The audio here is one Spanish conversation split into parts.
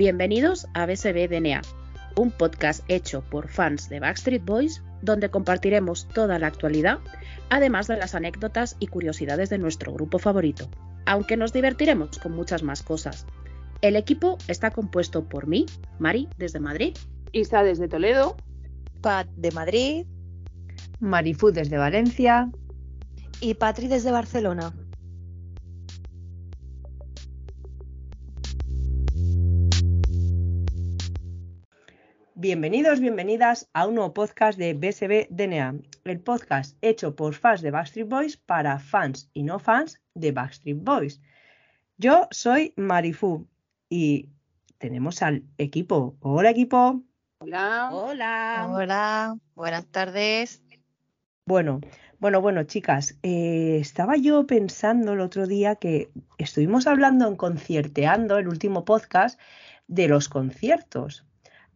Bienvenidos a BSB DNA, un podcast hecho por fans de Backstreet Boys donde compartiremos toda la actualidad, además de las anécdotas y curiosidades de nuestro grupo favorito, aunque nos divertiremos con muchas más cosas. El equipo está compuesto por mí, Mari, desde Madrid, Isa desde Toledo, Pat de Madrid, Marifú desde Valencia y Patri desde Barcelona. Bienvenidos, bienvenidas a un nuevo podcast de BSB DNA, el podcast hecho por fans de Backstreet Boys para fans y no fans de Backstreet Boys. Yo soy Marifú y tenemos al equipo. Hola equipo. Hola. Hola. Hola, buenas tardes. Bueno, bueno, bueno, chicas, eh, estaba yo pensando el otro día que estuvimos hablando en Concierteando, el último podcast, de los conciertos.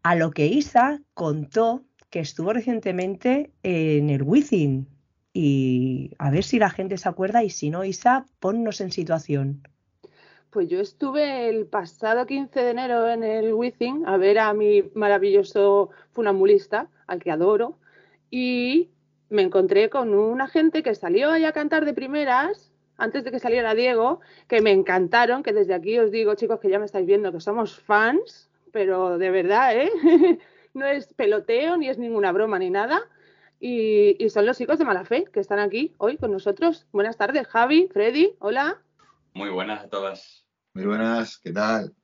A lo que Isa contó que estuvo recientemente en el Wizzing. Y a ver si la gente se acuerda y si no, Isa, ponnos en situación. Pues yo estuve el pasado 15 de enero en el Wizzing a ver a mi maravilloso funambulista, al que adoro, y me encontré con una gente que salió ahí a cantar de primeras, antes de que saliera Diego, que me encantaron, que desde aquí os digo, chicos, que ya me estáis viendo, que somos fans, pero de verdad, ¿eh? no es peloteo, ni es ninguna broma, ni nada. Y, y, son los chicos de mala fe que están aquí hoy con nosotros. Buenas tardes, Javi, Freddy, hola. Muy buenas a todas. Muy buenas, ¿qué tal?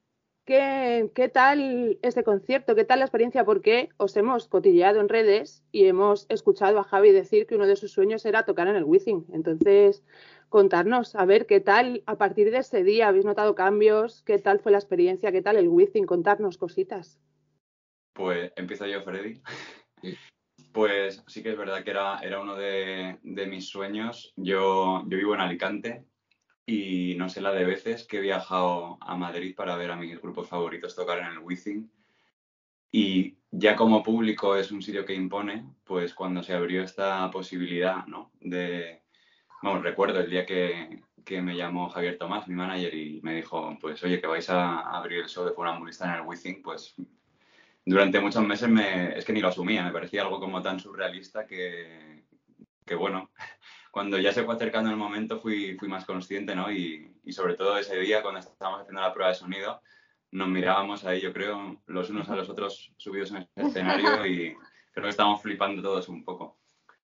¿Qué, ¿Qué, tal este concierto? ¿Qué tal la experiencia? Porque os hemos cotilleado en redes y hemos escuchado a Javi decir que uno de sus sueños era tocar en el Wizzing. Entonces, contarnos, a ver qué tal a partir de ese día, ¿habéis notado cambios? ¿Qué tal fue la experiencia? ¿Qué tal el Wizzing? Contarnos cositas. Pues empiezo yo, Freddy. Pues sí que es verdad que era, era uno de, de mis sueños. Yo, yo vivo en Alicante y no sé la de veces que he viajado a Madrid para ver a mis grupos favoritos tocar en el Wizzing. Y ya como público es un sitio que impone, pues cuando se abrió esta posibilidad, ¿no? De, vamos, recuerdo el día que, que me llamó Javier Tomás, mi manager, y me dijo, pues oye, que vais a abrir el show de Funambulista en el Wizzing, pues durante muchos meses me, es que ni lo asumía, me parecía algo como tan surrealista que, que bueno, cuando ya se fue acercando el momento fui, fui más consciente, ¿no? Y, y, sobre todo ese día, cuando estábamos haciendo la prueba de sonido, nos mirábamos ahí, yo creo, los unos a los otros subidos en el escenario y creo que estábamos flipando todos un poco.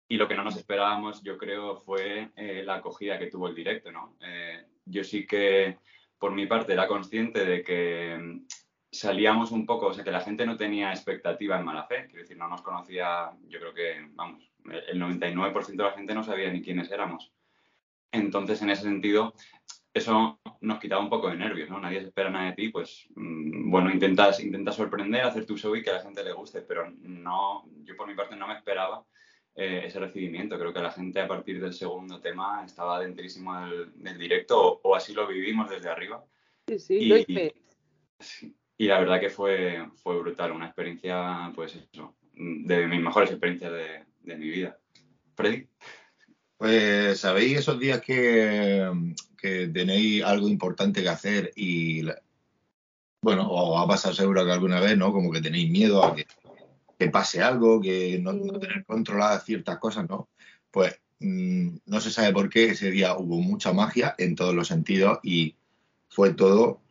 Y lo que no nos esperábamos, yo creo, fue eh, la acogida que tuvo el directo, ¿no? Eh, yo sí que, por mi parte, era consciente de que salíamos un poco, o sea, que la gente no tenía expectativa en mala fe, quiero decir, no nos conocía, yo creo que, vamos, el 99% de la gente no sabía ni quiénes éramos. Entonces, en ese sentido, eso nos quitaba un poco de nervios, ¿no? Nadie se espera nada de ti, pues, mmm, bueno, intentas, intentas sorprender, hacer tu show y que a la gente le guste, pero no, yo por mi parte no me esperaba eh, ese recibimiento. Creo que la gente a partir del segundo tema estaba dentrísimo del, del directo, o, o, así lo vivimos desde arriba. Sí, sí, y, lo hice. Sí, y la verdad que fue, fue brutal, una experiencia, pues eso, de mis mejores experiencias de, de mi vida. Freddy. Pues sabéis esos días que, que, tenéis algo importante que hacer y, bueno, os ha pasado seguro que alguna vez, ¿no? Como que tenéis miedo a que, que pase algo, que no, no, tener controladas ciertas cosas, ¿no? Pues mmm, no se sabe por qué ese día hubo mucha magia en todos los sentidos y fue todo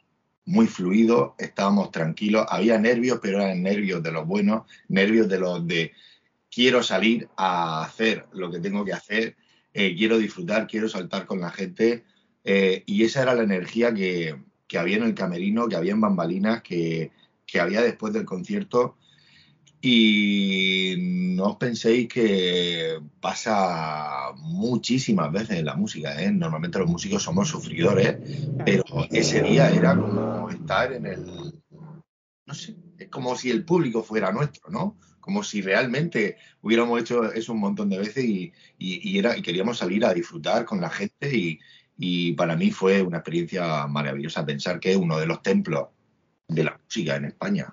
muy fluido, estábamos tranquilos, había nervios, pero eran nervios de los buenos, nervios de los de quiero salir a hacer lo que tengo que hacer, eh, quiero disfrutar, quiero saltar con la gente, eh, y esa era la energía que, que, había en el camerino, que había en bambalinas, que, que había después del concierto. Y no os penséis que pasa muchísimas veces en la música, ¿eh? Normalmente los músicos somos sufridores, pero ese día era como estar en el... No sé, es como si el público fuera nuestro, ¿no? Como si realmente hubiéramos hecho eso un montón de veces y, y, y era, y queríamos salir a disfrutar con la gente y, y para mí fue una experiencia maravillosa pensar que es uno de los templos de la música en España.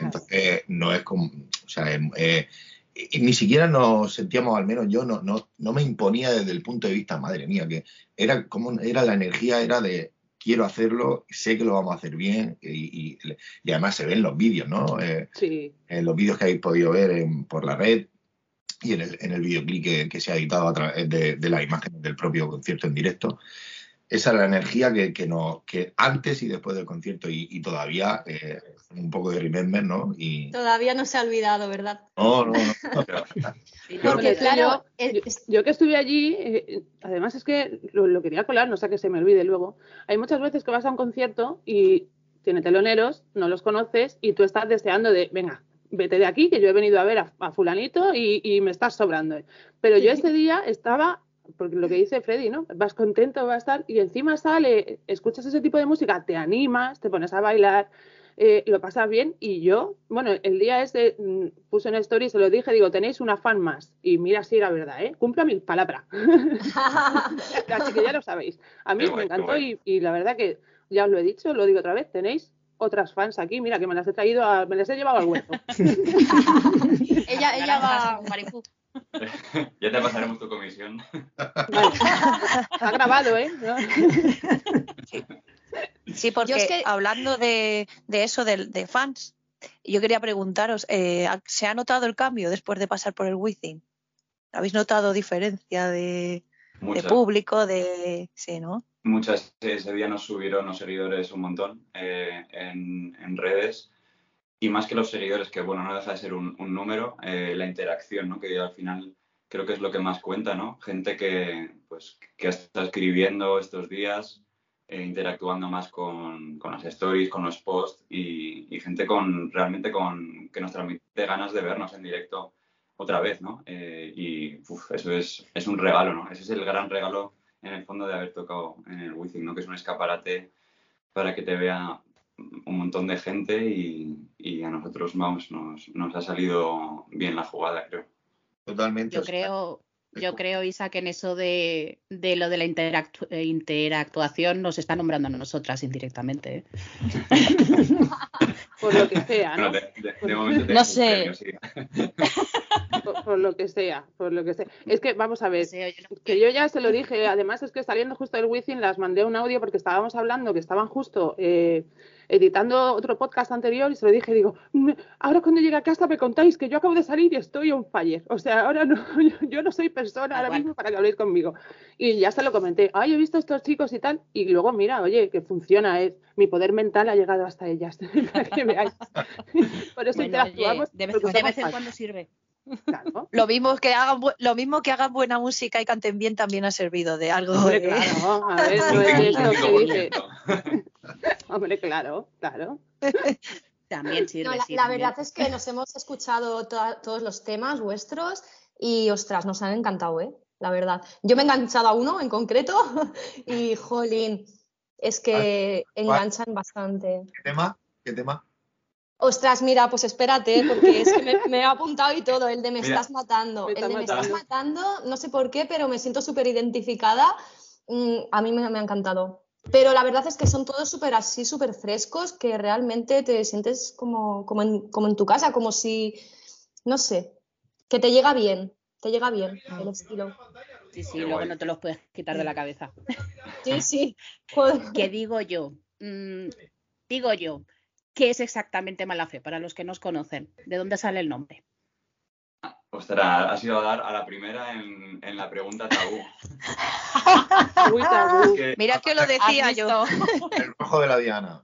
Entonces, no es como, o sea, eh, eh, ni siquiera nos sentíamos, al menos yo, no, no, no me imponía desde el punto de vista, madre mía, que era como era la energía, era de quiero hacerlo, sé que lo vamos a hacer bien y, y, además se ven los vídeos, ¿no? Eh, sí. En los vídeos que habéis podido ver por la red y en el, en el videoclip que, se ha editado a través de, de las imágenes del propio concierto en directo esa es la energía que, que, que antes y después del concierto y, todavía eh, un poco de remember, ¿no? Y... Todavía no se ha olvidado, ¿verdad? No, no, no. Porque claro, yo, que estuve allí, eh, además es que lo, quería colar, no sé que se me olvide luego. Hay muchas veces que vas a un concierto y tiene teloneros, no los conoces y tú estás deseando de, venga, vete de aquí, que yo he venido a ver a, fulanito y, y, me estás sobrando. Pero yo ese día estaba porque lo que dice Freddy, ¿no? Vas contento, vas a estar, y encima sale, escuchas ese tipo de música, te animas, te pones a bailar, eh, lo pasas bien, y yo, bueno, el día este mm, puse en story, se lo dije, digo, tenéis una fan más, y mira si era verdad, ¿eh? Cumpla mi palabra. Así que ya lo sabéis. A mí me encantó y, la verdad que, ya os lo he dicho, lo digo otra vez, tenéis otras fans aquí, mira que me las he traído, me las he llevado al hueco. ella, ella va... ya te pasaremos tu comisión. Está grabado, ¿eh? Sí. porque hablando de, eso, de, fans, yo quería preguntaros, eh, ¿se ha notado el cambio después de pasar por el Within? ¿Habéis notado diferencia de, público? de Sí, ¿no? Muchas. Ese día nos subieron los seguidores un montón eh, en, en redes y más que los seguidores, que bueno, no deja de ser un, número, eh, la interacción, ¿no? Que al final creo que es lo que más cuenta, ¿no? Gente que, pues, que está escribiendo estos días, eh, interactuando más con, con, las stories, con los posts y, gente con realmente con que nos transmite ganas de vernos en directo otra vez, ¿no? Eh, y eso es, es un regalo, ¿no? Ese es el gran regalo en el fondo de haber tocado en el Wizzing, ¿no? Que es un escaparate para que te vea un montón de gente y, a nosotros vamos, nos, nos, ha salido bien la jugada, creo. Totalmente. Yo creo, yo creo, Isa, que en eso de, de lo de la eh, interactuación nos está nombrando a nosotras indirectamente. ¿eh? por lo que sea, ¿no? no sé. por, lo que sea, por lo que sea. Es que, vamos a ver, que yo ya se lo dije, además es que saliendo justo del Wizzing las mandé un audio porque estábamos hablando que estaban justo... Eh, editando otro podcast anterior y se lo dije, digo, ahora cuando llegue a casa me contáis que yo acabo de salir y estoy on fire. O sea, ahora no, yo no soy persona ahora mismo para que habléis conmigo. Y ya se lo comenté, ay, he visto a estos chicos y tal, y luego mira, oye, que funciona, es, mi poder mental ha llegado hasta ellas, para que veáis. Por eso interactuamos. de vez, en cuando sirve. Lo mismo que hagan lo mismo que hagan buena música y canten bien también ha servido de algo. Hombre, claro, a ver, no es esto que dice. Hombre, claro, claro. También sirve. la, verdad es que nos hemos escuchado todos los temas vuestros y ostras, nos han encantado, ¿eh? La verdad. Yo me he enganchado a uno en concreto y jolín, es que enganchan bastante. ¿Qué tema? ¿Qué tema? Ostras, mira, pues espérate, porque es que me, he apuntado y todo, el de me estás matando. El de me estás matando, no sé por qué, pero me siento súper identificada. Mm, a mí me, ha encantado. Pero la verdad es que son todos súper así, súper frescos, que realmente te sientes como, como, en, tu casa, como si, no sé, que te llega bien, te llega bien el estilo. Sí, sí, luego no te los puedes quitar de la cabeza. Sí, sí. ¿Qué digo yo? Mm, digo yo, ¿Qué es exactamente mala fe para los que nos conocen? ¿De dónde sale el nombre? Ostras, has ido a dar a la primera en, la pregunta tabú. Mira que lo decía yo. El rojo de la Diana.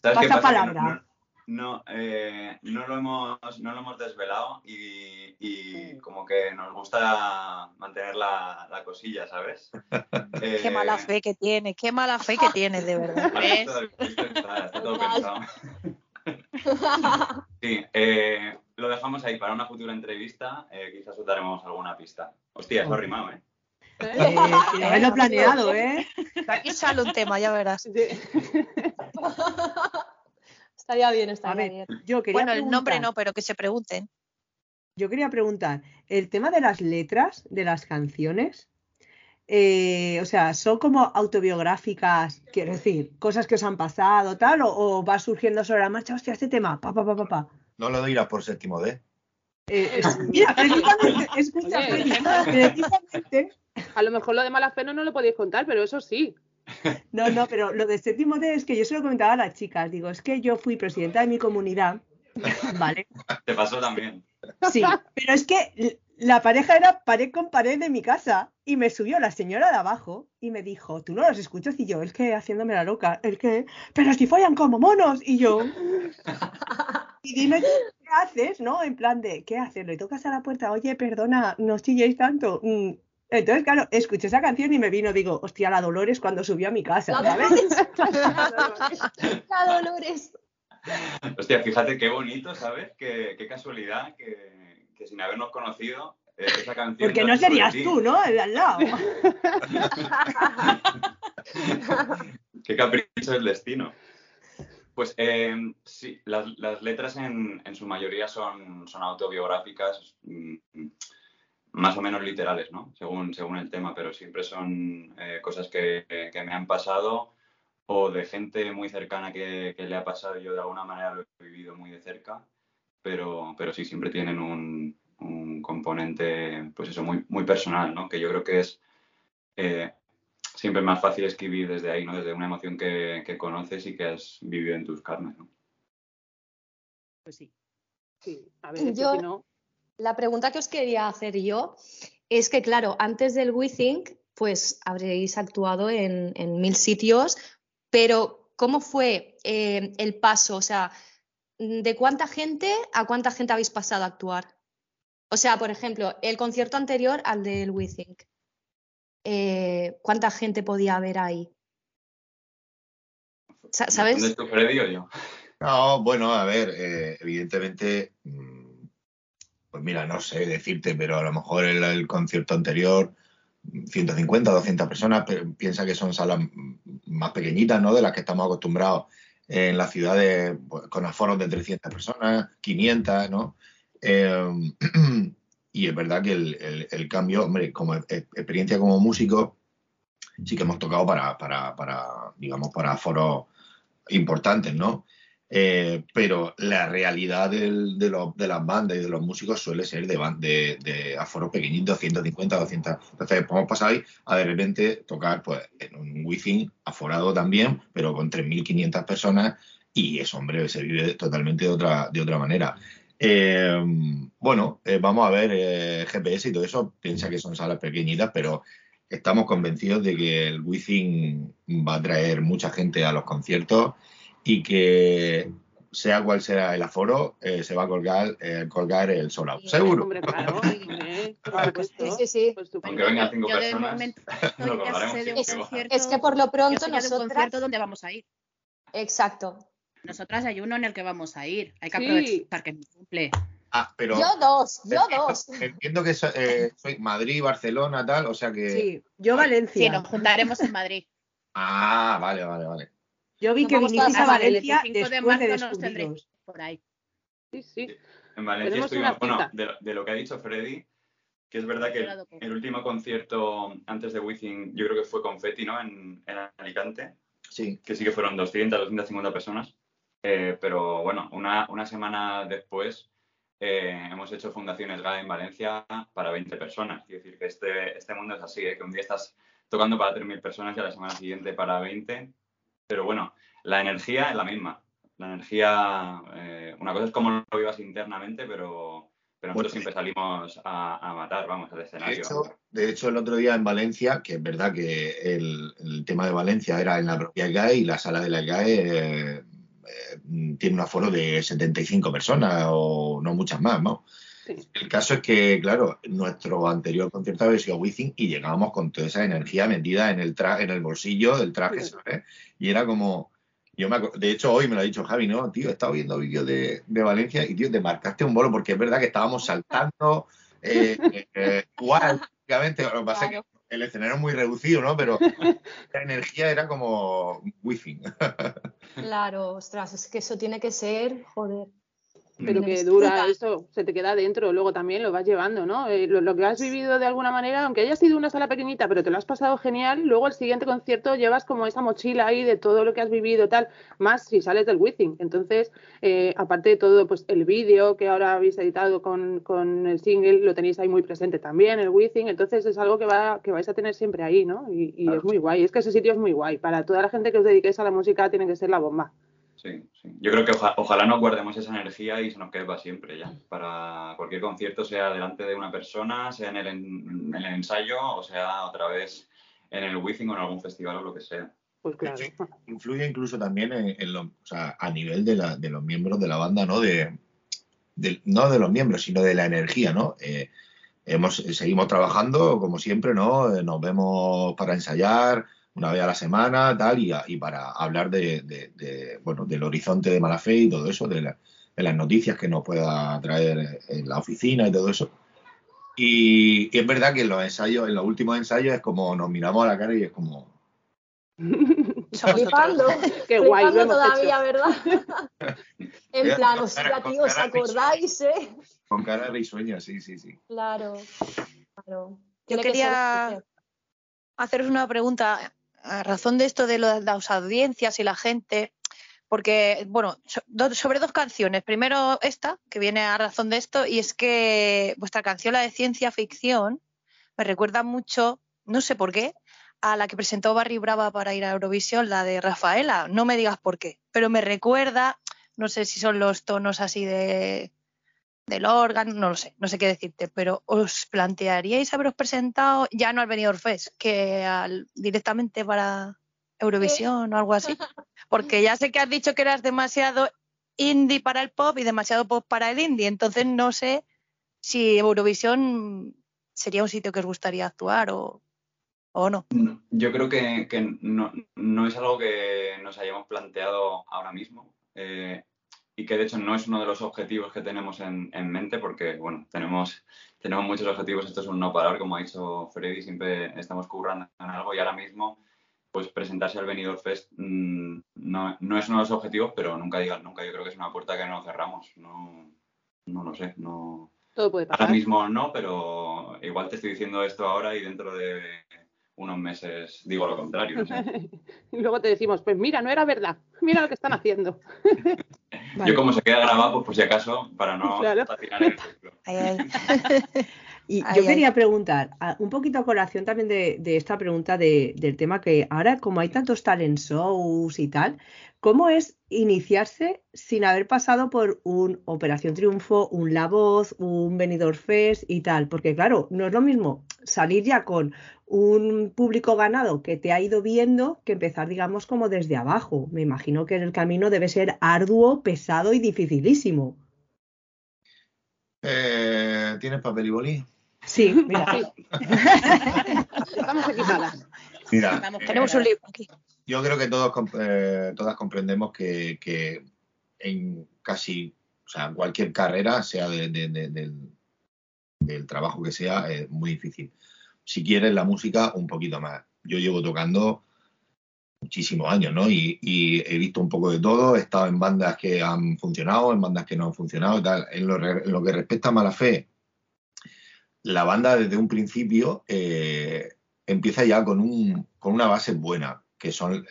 ¿Sabes pasa? palabra no, eh, no, lo hemos, no lo hemos desvelado y, como que nos gusta mantener la, cosilla, ¿sabes? qué mala fe que tiene, qué mala fe que tiene, de verdad. Está, todo pensado. Sí, eh, lo dejamos ahí para una futura entrevista. Eh, quizás os daremos alguna pista. Hostia, eso ha rimado, ¿eh? Eh, lo planeado, ¿eh? Aquí sale un tema, ya verás. Estaría bien, estaría bien. Yo bueno, el nombre no, pero que se pregunten. Yo quería preguntar, el tema de las letras de las canciones, eh, o sea, ¿son como autobiográficas, quiero decir, cosas que os han pasado, tal, o, va surgiendo sobre la marcha, hostia, este tema, pa, pa, pa, pa, No lo dirás por séptimo D. Eh, mira, precisamente, escucha, precisamente. A lo mejor lo de mala fe no, lo podéis contar, pero eso sí. No, no, pero lo de séptimo D es que yo se lo comentaba a las chicas. Digo, es que yo fui presidenta de mi comunidad, ¿vale? Te pasó también. Sí, pero es que la pareja era pared con pared de mi casa y me subió la señora de abajo y me dijo, tú no los escuchas y yo, el que haciéndome la loca, el que, pero si follan como monos y yo, y dime qué haces, ¿no? En plan de, ¿qué haces? Le tocas a la puerta, oye, perdona, no chilléis tanto. Mm, entonces, claro, escuché esa canción y me vino, digo, hostia, la Dolores cuando subió a mi casa, ¿sabes? la Dolores. Hostia, fíjate qué bonito, ¿sabes? Qué, qué casualidad que, que, sin habernos conocido eh, esa canción. Porque no serías tú, ¿no? El de al lado. qué capricho del destino. Pues eh, sí, las, las letras en, en, su mayoría son, son autobiográficas. Mm, más o menos literales, ¿no? Según, según el tema, pero siempre son eh, cosas que, que, me han pasado o de gente muy cercana que, que, le ha pasado. Yo de alguna manera lo he vivido muy de cerca, pero, pero sí, siempre tienen un, un componente, pues eso, muy, muy personal, ¿no? Que yo creo que es eh, siempre más fácil escribir desde ahí, ¿no? Desde una emoción que, que conoces y que has vivido en tus carnes, ¿no? Pues sí. Sí, a ver, yo, no la pregunta que os quería hacer yo es que, claro, antes del WeThink, pues habréis actuado en, en mil sitios, pero ¿cómo fue eh, el paso? O sea, ¿de cuánta gente a cuánta gente habéis pasado a actuar? O sea, por ejemplo, el concierto anterior al del WeThink. Eh, ¿Cuánta gente podía haber ahí? ¿Sabes? ¿Dónde Freddy o yo? No, bueno, a ver, eh, evidentemente pues mira, no sé decirte, pero a lo mejor el, el concierto anterior, 150, 200 personas, pero piensa que son salas más pequeñitas, ¿no? De las que estamos acostumbrados en las ciudades pues, con aforos de 300 personas, 500, ¿no? Eh, y es verdad que el, el, cambio, hombre, como experiencia como músico, sí que hemos tocado para, para, para digamos, para aforos importantes, ¿no? Eh, pero la realidad del, de, lo, de, las bandas y de los músicos suele ser de, de, de aforo pequeñito, 150, 200. Entonces, podemos pasar ahí a de repente tocar pues, en un wifi aforado también, pero con 3.500 personas y eso, hombre, se vive totalmente de otra, de otra manera. Eh, bueno, eh, vamos a ver eh, GPS y todo eso, piensa que son salas pequeñitas, pero estamos convencidos de que el wifi va a traer mucha gente a los conciertos y que sea cual sea el aforo, eh, se va a colgar, eh, colgar el solado. Sí, ¿Seguro? Hombre, claro, sí, sí, sí. Pues Aunque vengan cinco yo personas, momento, lo. Es, es, que por lo pronto nosotras... un concierto donde vamos a ir. Exacto. Nosotras hay uno en el que vamos a ir. Hay que aprovechar que me cumple. Ah, pero yo dos, yo dos. Entiendo que so, eh, soy Madrid, Barcelona, tal, o sea que. Sí, yo Valencia. Sí, nos juntaremos en Madrid. Ah, vale, vale, vale. Yo vi que viniste a Valencia después de, marzo nos tendréis por ahí. Sí, sí. En Valencia estuvimos, bueno, de, de, lo que ha dicho Freddy, que es verdad que el, el último concierto antes de Wizzing, yo creo que fue Confetti, ¿no? En, en, Alicante. Sí. Que sí que fueron 200, 250 personas. Eh, pero bueno, una, una semana después eh, hemos hecho Fundaciones GA en Valencia para 20 personas. Quiero decir que este, este mundo es así, ¿eh? que un día estás tocando para 3.000 personas y a la semana siguiente para 20 pero bueno, la energía es la misma. La energía, eh, una cosa es como lo vivas internamente, pero, pero nosotros bueno, siempre salimos a, a, matar, vamos, al escenario. De hecho, de hecho, el otro día en Valencia, que es verdad que el, el tema de Valencia era en la propia GAE y la sala de la GAE eh, eh, tiene un aforo de 75 personas o no muchas más, ¿no? Sí. El caso es que, claro, nuestro anterior concierto había sido Wizzing y llegábamos con toda esa energía metida en el, tra en el bolsillo del traje, sí. ¿sabes? Y era como, yo me de hecho hoy me lo ha dicho Javi, no, tío, he estado viendo vídeos de, de, Valencia y, tío, te marcaste un bolo porque es verdad que estábamos saltando, eh, eh, prácticamente, lo que pasa claro. que el escenario es muy reducido, ¿no? Pero la energía era como wifi. claro, ostras, es que eso tiene que ser, joder. Pero que dura eso, se te queda dentro, luego también lo vas llevando, ¿no? Eh, lo, que has vivido de alguna manera, aunque haya sido una sala pequeñita, pero te lo has pasado genial, luego el siguiente concierto llevas como esa mochila ahí de todo lo que has vivido, tal, más si sales del Withing. Entonces, eh, aparte de todo, pues el vídeo que ahora habéis editado con, con, el single, lo tenéis ahí muy presente también, el Withing, entonces es algo que, va, que vais a tener siempre ahí, ¿no? Y, y es muy guay, es que ese sitio es muy guay, para toda la gente que os dediquéis a la música tiene que ser la bomba. Sí, sí. Yo creo que ojalá no guardemos esa energía y se nos quede para siempre ya. Para cualquier concierto, sea delante de una persona, sea en el, en el ensayo o sea otra vez en el Withing o en algún festival o lo que sea. Pues claro. Influye incluso también en, lo, o sea, a nivel de, la, de, los miembros de la banda, ¿no? De, no de los miembros, sino de la energía, ¿no? Eh, hemos, seguimos trabajando como siempre, ¿no? Eh, nos vemos para ensayar, una vez a la semana, tal, y, y para hablar de, bueno, del horizonte de mala fe y todo eso, de, las noticias que nos pueda traer en la oficina y todo eso. Y, es verdad que en los ensayos, en los últimos ensayos, es como nos miramos a la cara y es como. Flipando, qué guay, todavía, ¿verdad? en plan, o sea, tío, ¿os acordáis, eh? Con cara de risueña, sí, sí, sí. Claro, claro. Yo quería haceros una pregunta a razón de esto de las audiencias y la gente, porque, bueno, sobre dos canciones. Primero esta, que viene a razón de esto, y es que vuestra canción, la de ciencia ficción, me recuerda mucho, no sé por qué, a la que presentó Barry Brava para ir a Eurovisión, la de Rafaela. No me digas por qué, pero me recuerda, no sé si son los tonos así de del órgano, no lo sé, no sé qué decirte, pero ¿os plantearíais haberos presentado ya no al Benidorm Fest, que al, directamente para Eurovisión o algo así? Porque ya sé que has dicho que eras demasiado indie para el pop y demasiado pop para el indie, entonces no sé si Eurovisión sería un sitio que os gustaría actuar o, o no. Yo creo que, que no, no, es algo que nos hayamos planteado ahora mismo. Eh, y que de hecho no es uno de los objetivos que tenemos en, mente porque, bueno, tenemos, tenemos muchos objetivos, esto es un no parar, como ha dicho Freddy, siempre estamos currando en algo y ahora mismo, pues presentarse al Benidorm Fest mm, no, no, es uno de los objetivos, pero nunca digas nunca, yo creo que es una puerta que no cerramos, no, no lo sé, no... Todo puede pasar. Ahora mismo no, pero igual te estoy diciendo esto ahora y dentro de unos meses digo lo contrario. y luego te decimos, pues mira, no era verdad, mira lo que están haciendo. Yo como se queda grabado, pues por si acaso, para no claro. Y yo quería preguntar, un poquito a colación también de, esta pregunta del tema que ahora, como hay tantos talent shows y tal, ¿cómo es iniciarse sin haber pasado por un Operación Triunfo, un La Voz, un Benidorm Fest y tal? Porque claro, no es lo mismo salir ya con un público ganado que te ha ido viendo que empezar, digamos, como desde abajo. Me imagino que el camino debe ser arduo, pesado y dificilísimo. Eh, ¿Tienes papel y boli? Sí, mira. Estamos equipadas. Mira, tenemos un libro aquí. Yo creo que todos, eh, todas comprendemos que, en casi, o sea, cualquier carrera, sea del, trabajo que sea, es muy difícil. Si quieres la música, un poquito más. Yo llevo tocando muchísimos años, ¿no? Y, he visto un poco de todo, he estado en bandas que han funcionado, en bandas que no han funcionado y tal. En lo, en lo que respecta a mala fe, la banda desde un principio eh, empieza ya con, un, con una base buena, que son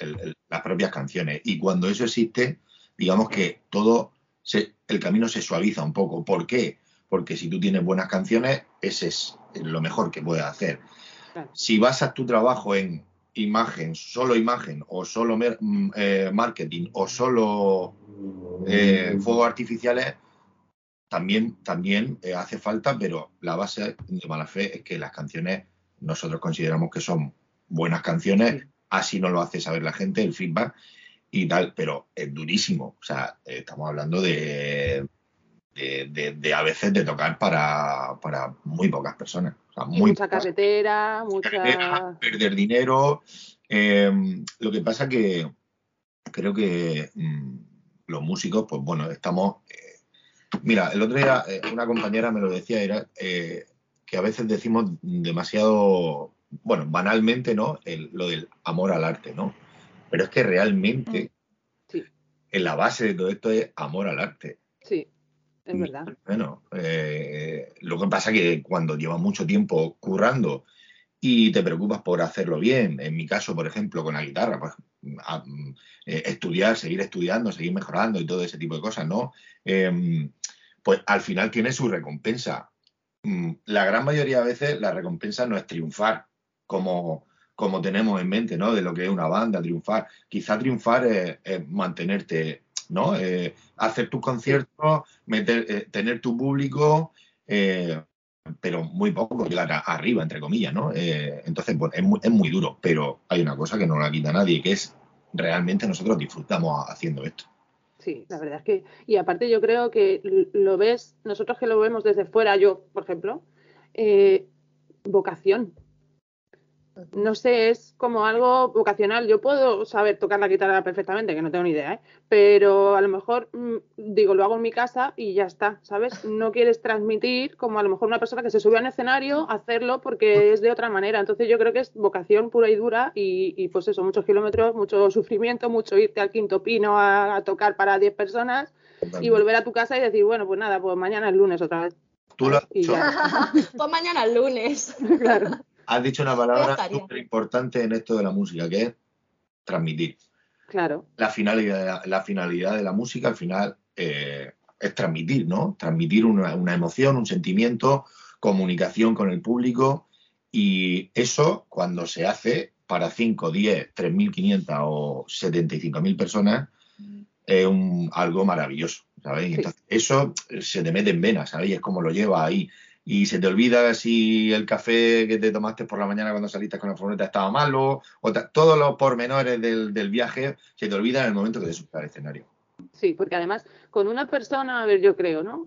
las propias canciones. Y cuando eso existe, digamos que todo, se, el camino se suaviza un poco. ¿Por qué? Porque si tú tienes buenas canciones, ese es lo mejor que puedes hacer. Si basas tu trabajo en imagen, solo imagen, o solo mm, eh, marketing, o solo eh, fuegos artificiales, también, también eh, hace falta, pero la base de mala fe es que las canciones nosotros consideramos que son buenas canciones, así nos lo hace saber la gente, el feedback y tal, pero es durísimo. O sea, estamos hablando de, de, a veces de tocar para, para muy pocas personas. mucha carretera, mucha... Perder dinero. Em, lo que pasa que creo que mm, los músicos, pues bueno, estamos Mira, el otro día eh, una compañera me lo decía, era eh, que a veces decimos demasiado, bueno, banalmente, ¿no? lo del amor al arte, ¿no? Pero es que realmente mm. en la base de todo esto es amor al arte. Sí. Es verdad. Bueno, eh, lo que pasa es que cuando llevas mucho tiempo currando y te preocupas por hacerlo bien, en mi caso, por ejemplo, con la guitarra, pues eh, estudiar, seguir estudiando, seguir mejorando y todo ese tipo de cosas, ¿no? Em, pues al final tiene su recompensa. Mm, la gran mayoría de veces la recompensa no es triunfar, como, como tenemos en mente, ¿no? De lo que es una banda, triunfar. Quizá triunfar es, mantenerte, ¿no? Eh, hacer tus conciertos, meter, eh, tener tu público, eh, pero muy poco llegar arriba, entre comillas, ¿no? entonces, pues, es muy, es muy duro, pero hay una cosa que no la quita nadie, que es realmente nosotros disfrutamos haciendo esto. Sí, la verdad es que, y aparte yo creo que lo ves, nosotros que lo vemos desde fuera, yo, por ejemplo, vocación no sé, es como algo vocacional. Yo puedo saber tocar la guitarra perfectamente, que no tengo ni idea, ¿eh? pero a lo mejor, mm, digo, lo hago en mi casa y ya está, ¿sabes? No quieres transmitir como a lo mejor una persona que se sube al escenario, hacerlo porque es de otra manera. Entonces yo creo que es vocación pura y dura y, pues eso, muchos kilómetros, mucho sufrimiento, mucho irte al quinto pino a, tocar para 10 personas y volver a tu casa y decir, bueno, pues nada, pues mañana es lunes otra vez. Tú lo... pues mañana es lunes. claro. Has dicho una palabra súper importante en esto de la música, que es transmitir. Claro. La finalidad, la finalidad de la música al final eh, es transmitir, ¿no? Transmitir una, emoción, un sentimiento, comunicación con el público y eso cuando se hace para 5, 10, 3.500 o 75.000 personas es un, algo maravilloso, ¿sabéis? eso se te mete en venas, ¿sabéis? Es como lo lleva ahí y se te olvida si el café que te tomaste por la mañana cuando saliste con la furgoneta estaba malo, o todos los pormenores del, del, viaje se te olvidan en el momento que te subes al escenario. Sí, porque además con una persona, a ver, yo creo, ¿no?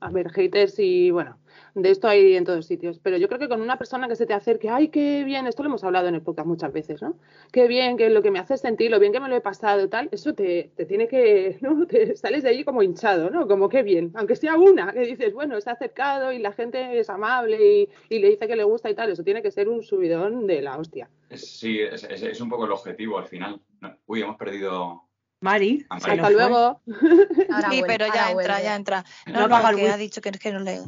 A ver, haters y bueno, de esto hay en todos sitios, pero yo creo que con una persona que se te acerque, ay, qué bien, esto lo hemos hablado en el podcast muchas veces, ¿no? Qué bien, que lo que me hace sentir, lo bien que me lo he pasado, tal, eso te, te tiene que, ¿no? Te sales de allí como hinchado, ¿no? Como qué bien, aunque sea una, que dices, bueno, ha acercado y la gente es amable y, y le dice que le gusta y tal, eso tiene que ser un subidón de la hostia. Sí, es, es, un poco el objetivo al final. Uy, hemos perdido Mari, hasta luego. sí, pero ya entra, ya entra. No, no, no que ha dicho que, es que no le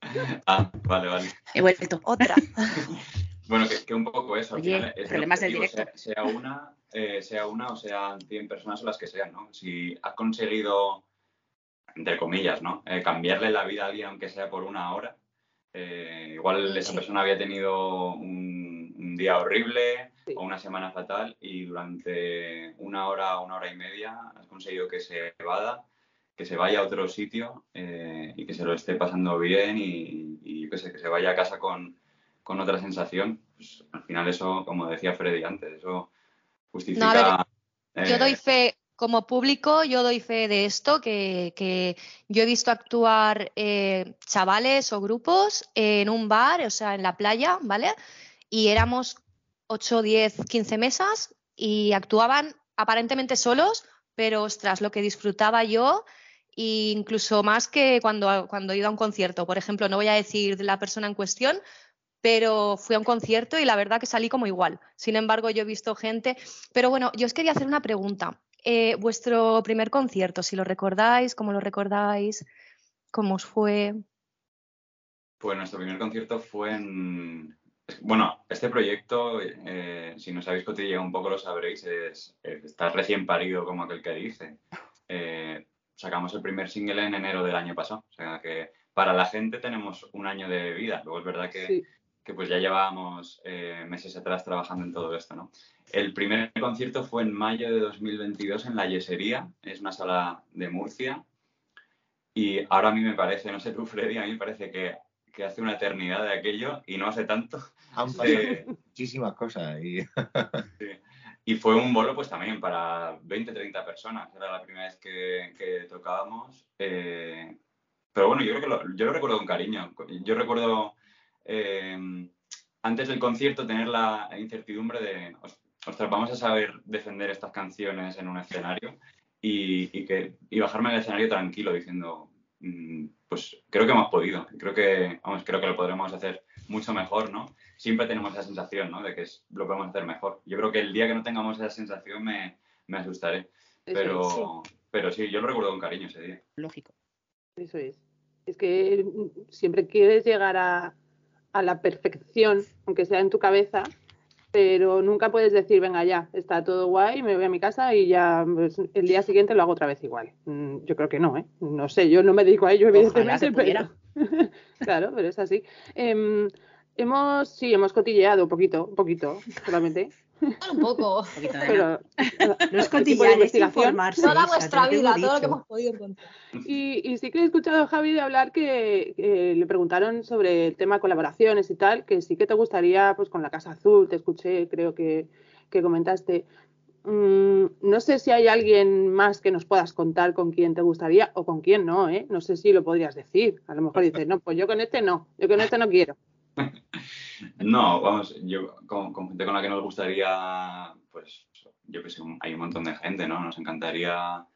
Ah, vale, vale. He vuelto. Otra. bueno, que, un poco eso. Oye, problemas del directo. Sea, una, eh, sea una o sean 100 personas o las que sean, ¿no? Si has conseguido, entre comillas, ¿no? Eh, cambiarle la vida a alguien, aunque sea por una hora, eh, igual esa persona había tenido un, un día horrible o una semana fatal y durante una hora, una hora y media has conseguido que se evada que se vaya a otro sitio eh, y que se lo esté pasando bien y, que, se, vaya a casa con, otra sensación, pues al final eso, como decía Freddy antes, eso justifica... yo doy eh, fe, como público, yo doy fe de esto, que, yo he visto actuar eh, chavales o grupos en un bar, o sea, en la playa, ¿vale? Y éramos 8, 10, 15 mesas y actuaban aparentemente solos, pero ostras, lo que disfrutaba yo incluso más que cuando, cuando he ido a un concierto. Por ejemplo, no voy a decir la persona en cuestión, pero fui a un concierto y la verdad que salí como igual. Sin embargo, yo he visto gente. Pero bueno, yo os quería hacer una pregunta. Eh, vuestro primer concierto, si lo recordáis, cómo lo recordáis, cómo os fue. Pues nuestro primer concierto fue en. Bueno, este proyecto, eh, si no sabéis cotilleado un poco, lo sabréis, es, estar recién parido, como aquel que dice. Eh, sacamos el primer single en enero del año pasado. O sea que para la gente tenemos un año de vida. Luego es verdad que, pues ya llevábamos eh, meses atrás trabajando en todo esto, ¿no? El primer concierto fue en mayo de 2022 en la Yesería, es una sala de Murcia. Y ahora a mí me parece, no sé tú, Freddy, a mí me parece que, hace una eternidad de aquello y no hace tanto. Han muchísimas cosas. Y... Y fue un bolo pues también para 20, 30 personas. Era la primera vez que, tocábamos. Eh, pero bueno, yo creo que lo, yo lo recuerdo con cariño. Yo recuerdo eh, antes del concierto tener la incertidumbre de, ostras, vamos a saber defender estas canciones en un escenario y, que, y bajarme del escenario tranquilo diciendo, mm, pues creo que hemos podido. Creo que, vamos, creo que lo podremos hacer mucho mejor, ¿no? Siempre tenemos esa sensación, ¿no? De que lo podemos hacer mejor. Yo creo que el día que no tengamos esa sensación me, asustaré. Pero sí. pero sí, yo lo recuerdo con cariño ese día. Lógico. Eso es. Es que siempre quieres llegar a, a la perfección, aunque sea en tu cabeza, pero nunca puedes decir, venga, ya, está todo guay, me voy a mi casa y ya pues, el día siguiente lo hago otra vez igual. Mm, yo creo que no, ¿eh? No sé, yo no me dedico a ello, evidentemente, pero... claro, pero es así. Em, hemos, sí, hemos cotilleado un poquito, un poquito, solamente. Un poco. Pero, no es cotillear, es informarse. Toda vuestra vida, todo lo que hemos podido encontrar. Y, y, sí que he escuchado a Javi de hablar que, le preguntaron sobre el tema colaboraciones y tal, que sí que te gustaría, pues con la Casa Azul, te escuché, creo que, que comentaste. Mm, no sé si hay alguien más que nos puedas contar con quién te gustaría o con quién no, ¿eh? No sé si lo podrías decir. A lo mejor dices, no, pues yo con este no, yo con este no quiero. No, vamos, yo con, gente con la que nos gustaría, pues yo que sé, hay un montón de gente, ¿no? Nos encantaría,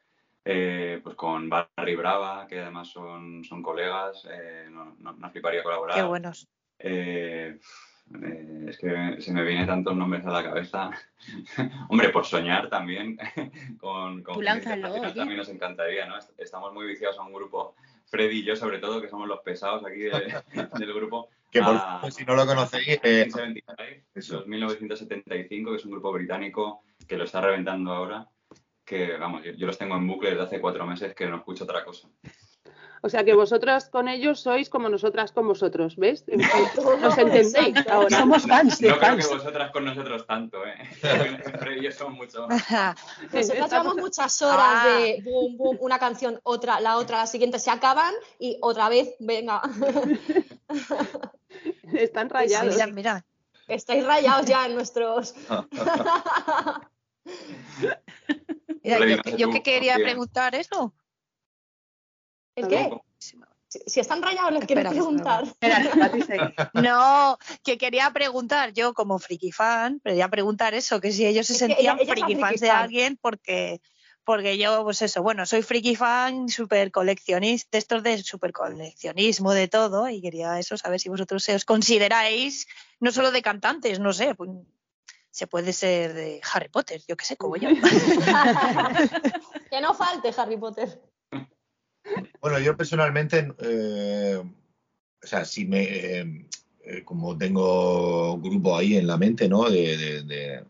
eh, pues con Barry Brava, que además son, son colegas, eh, nos fliparía colaborar. Qué buenos. Eh, eh, es que se me vienen tantos nombres a la cabeza. Hombre, por soñar también con, con también nos encantaría, ¿no? Estamos muy viciados a un grupo, Freddy y yo sobre todo, que somos los pesados aquí del grupo. Que por ah, si no lo conocéis, eh, 1975, que es un grupo británico que lo está reventando ahora, que vamos, yo, los tengo en bucle desde hace cuatro meses que no escucho otra cosa. O sea que vosotras con ellos sois como nosotras con vosotros, ¿ves? Nos entendéis ahora. Somos fans de No creo que vosotras con nosotros tanto, ¿eh? Entre ellos son mucho Nosotros llevamos muchas horas de ah. boom, boom, una canción, otra, la otra, la siguiente se acaban y otra vez, venga. Están rayados. Mira, mira. Estáis rayados ya en nuestros. mira, yo, que quería preguntar eso. ¿El qué? Si, están rayados, les quiero preguntar. no, que quería preguntar, yo como friki fan, quería preguntar eso, que si ellos se sentían friki fans de alguien, porque porque yo, pues eso, bueno, soy friki fan, super coleccionista, estos de super coleccionismo, de todo, y quería eso, saber si vosotros os consideráis, no solo de cantantes, no sé, pues, se puede ser de Harry Potter, yo qué sé, como yo. que no falte Harry Potter. Bueno, yo personalmente, eh, o sea, si me, eh, eh, como tengo grupo ahí en la mente, ¿no? De, de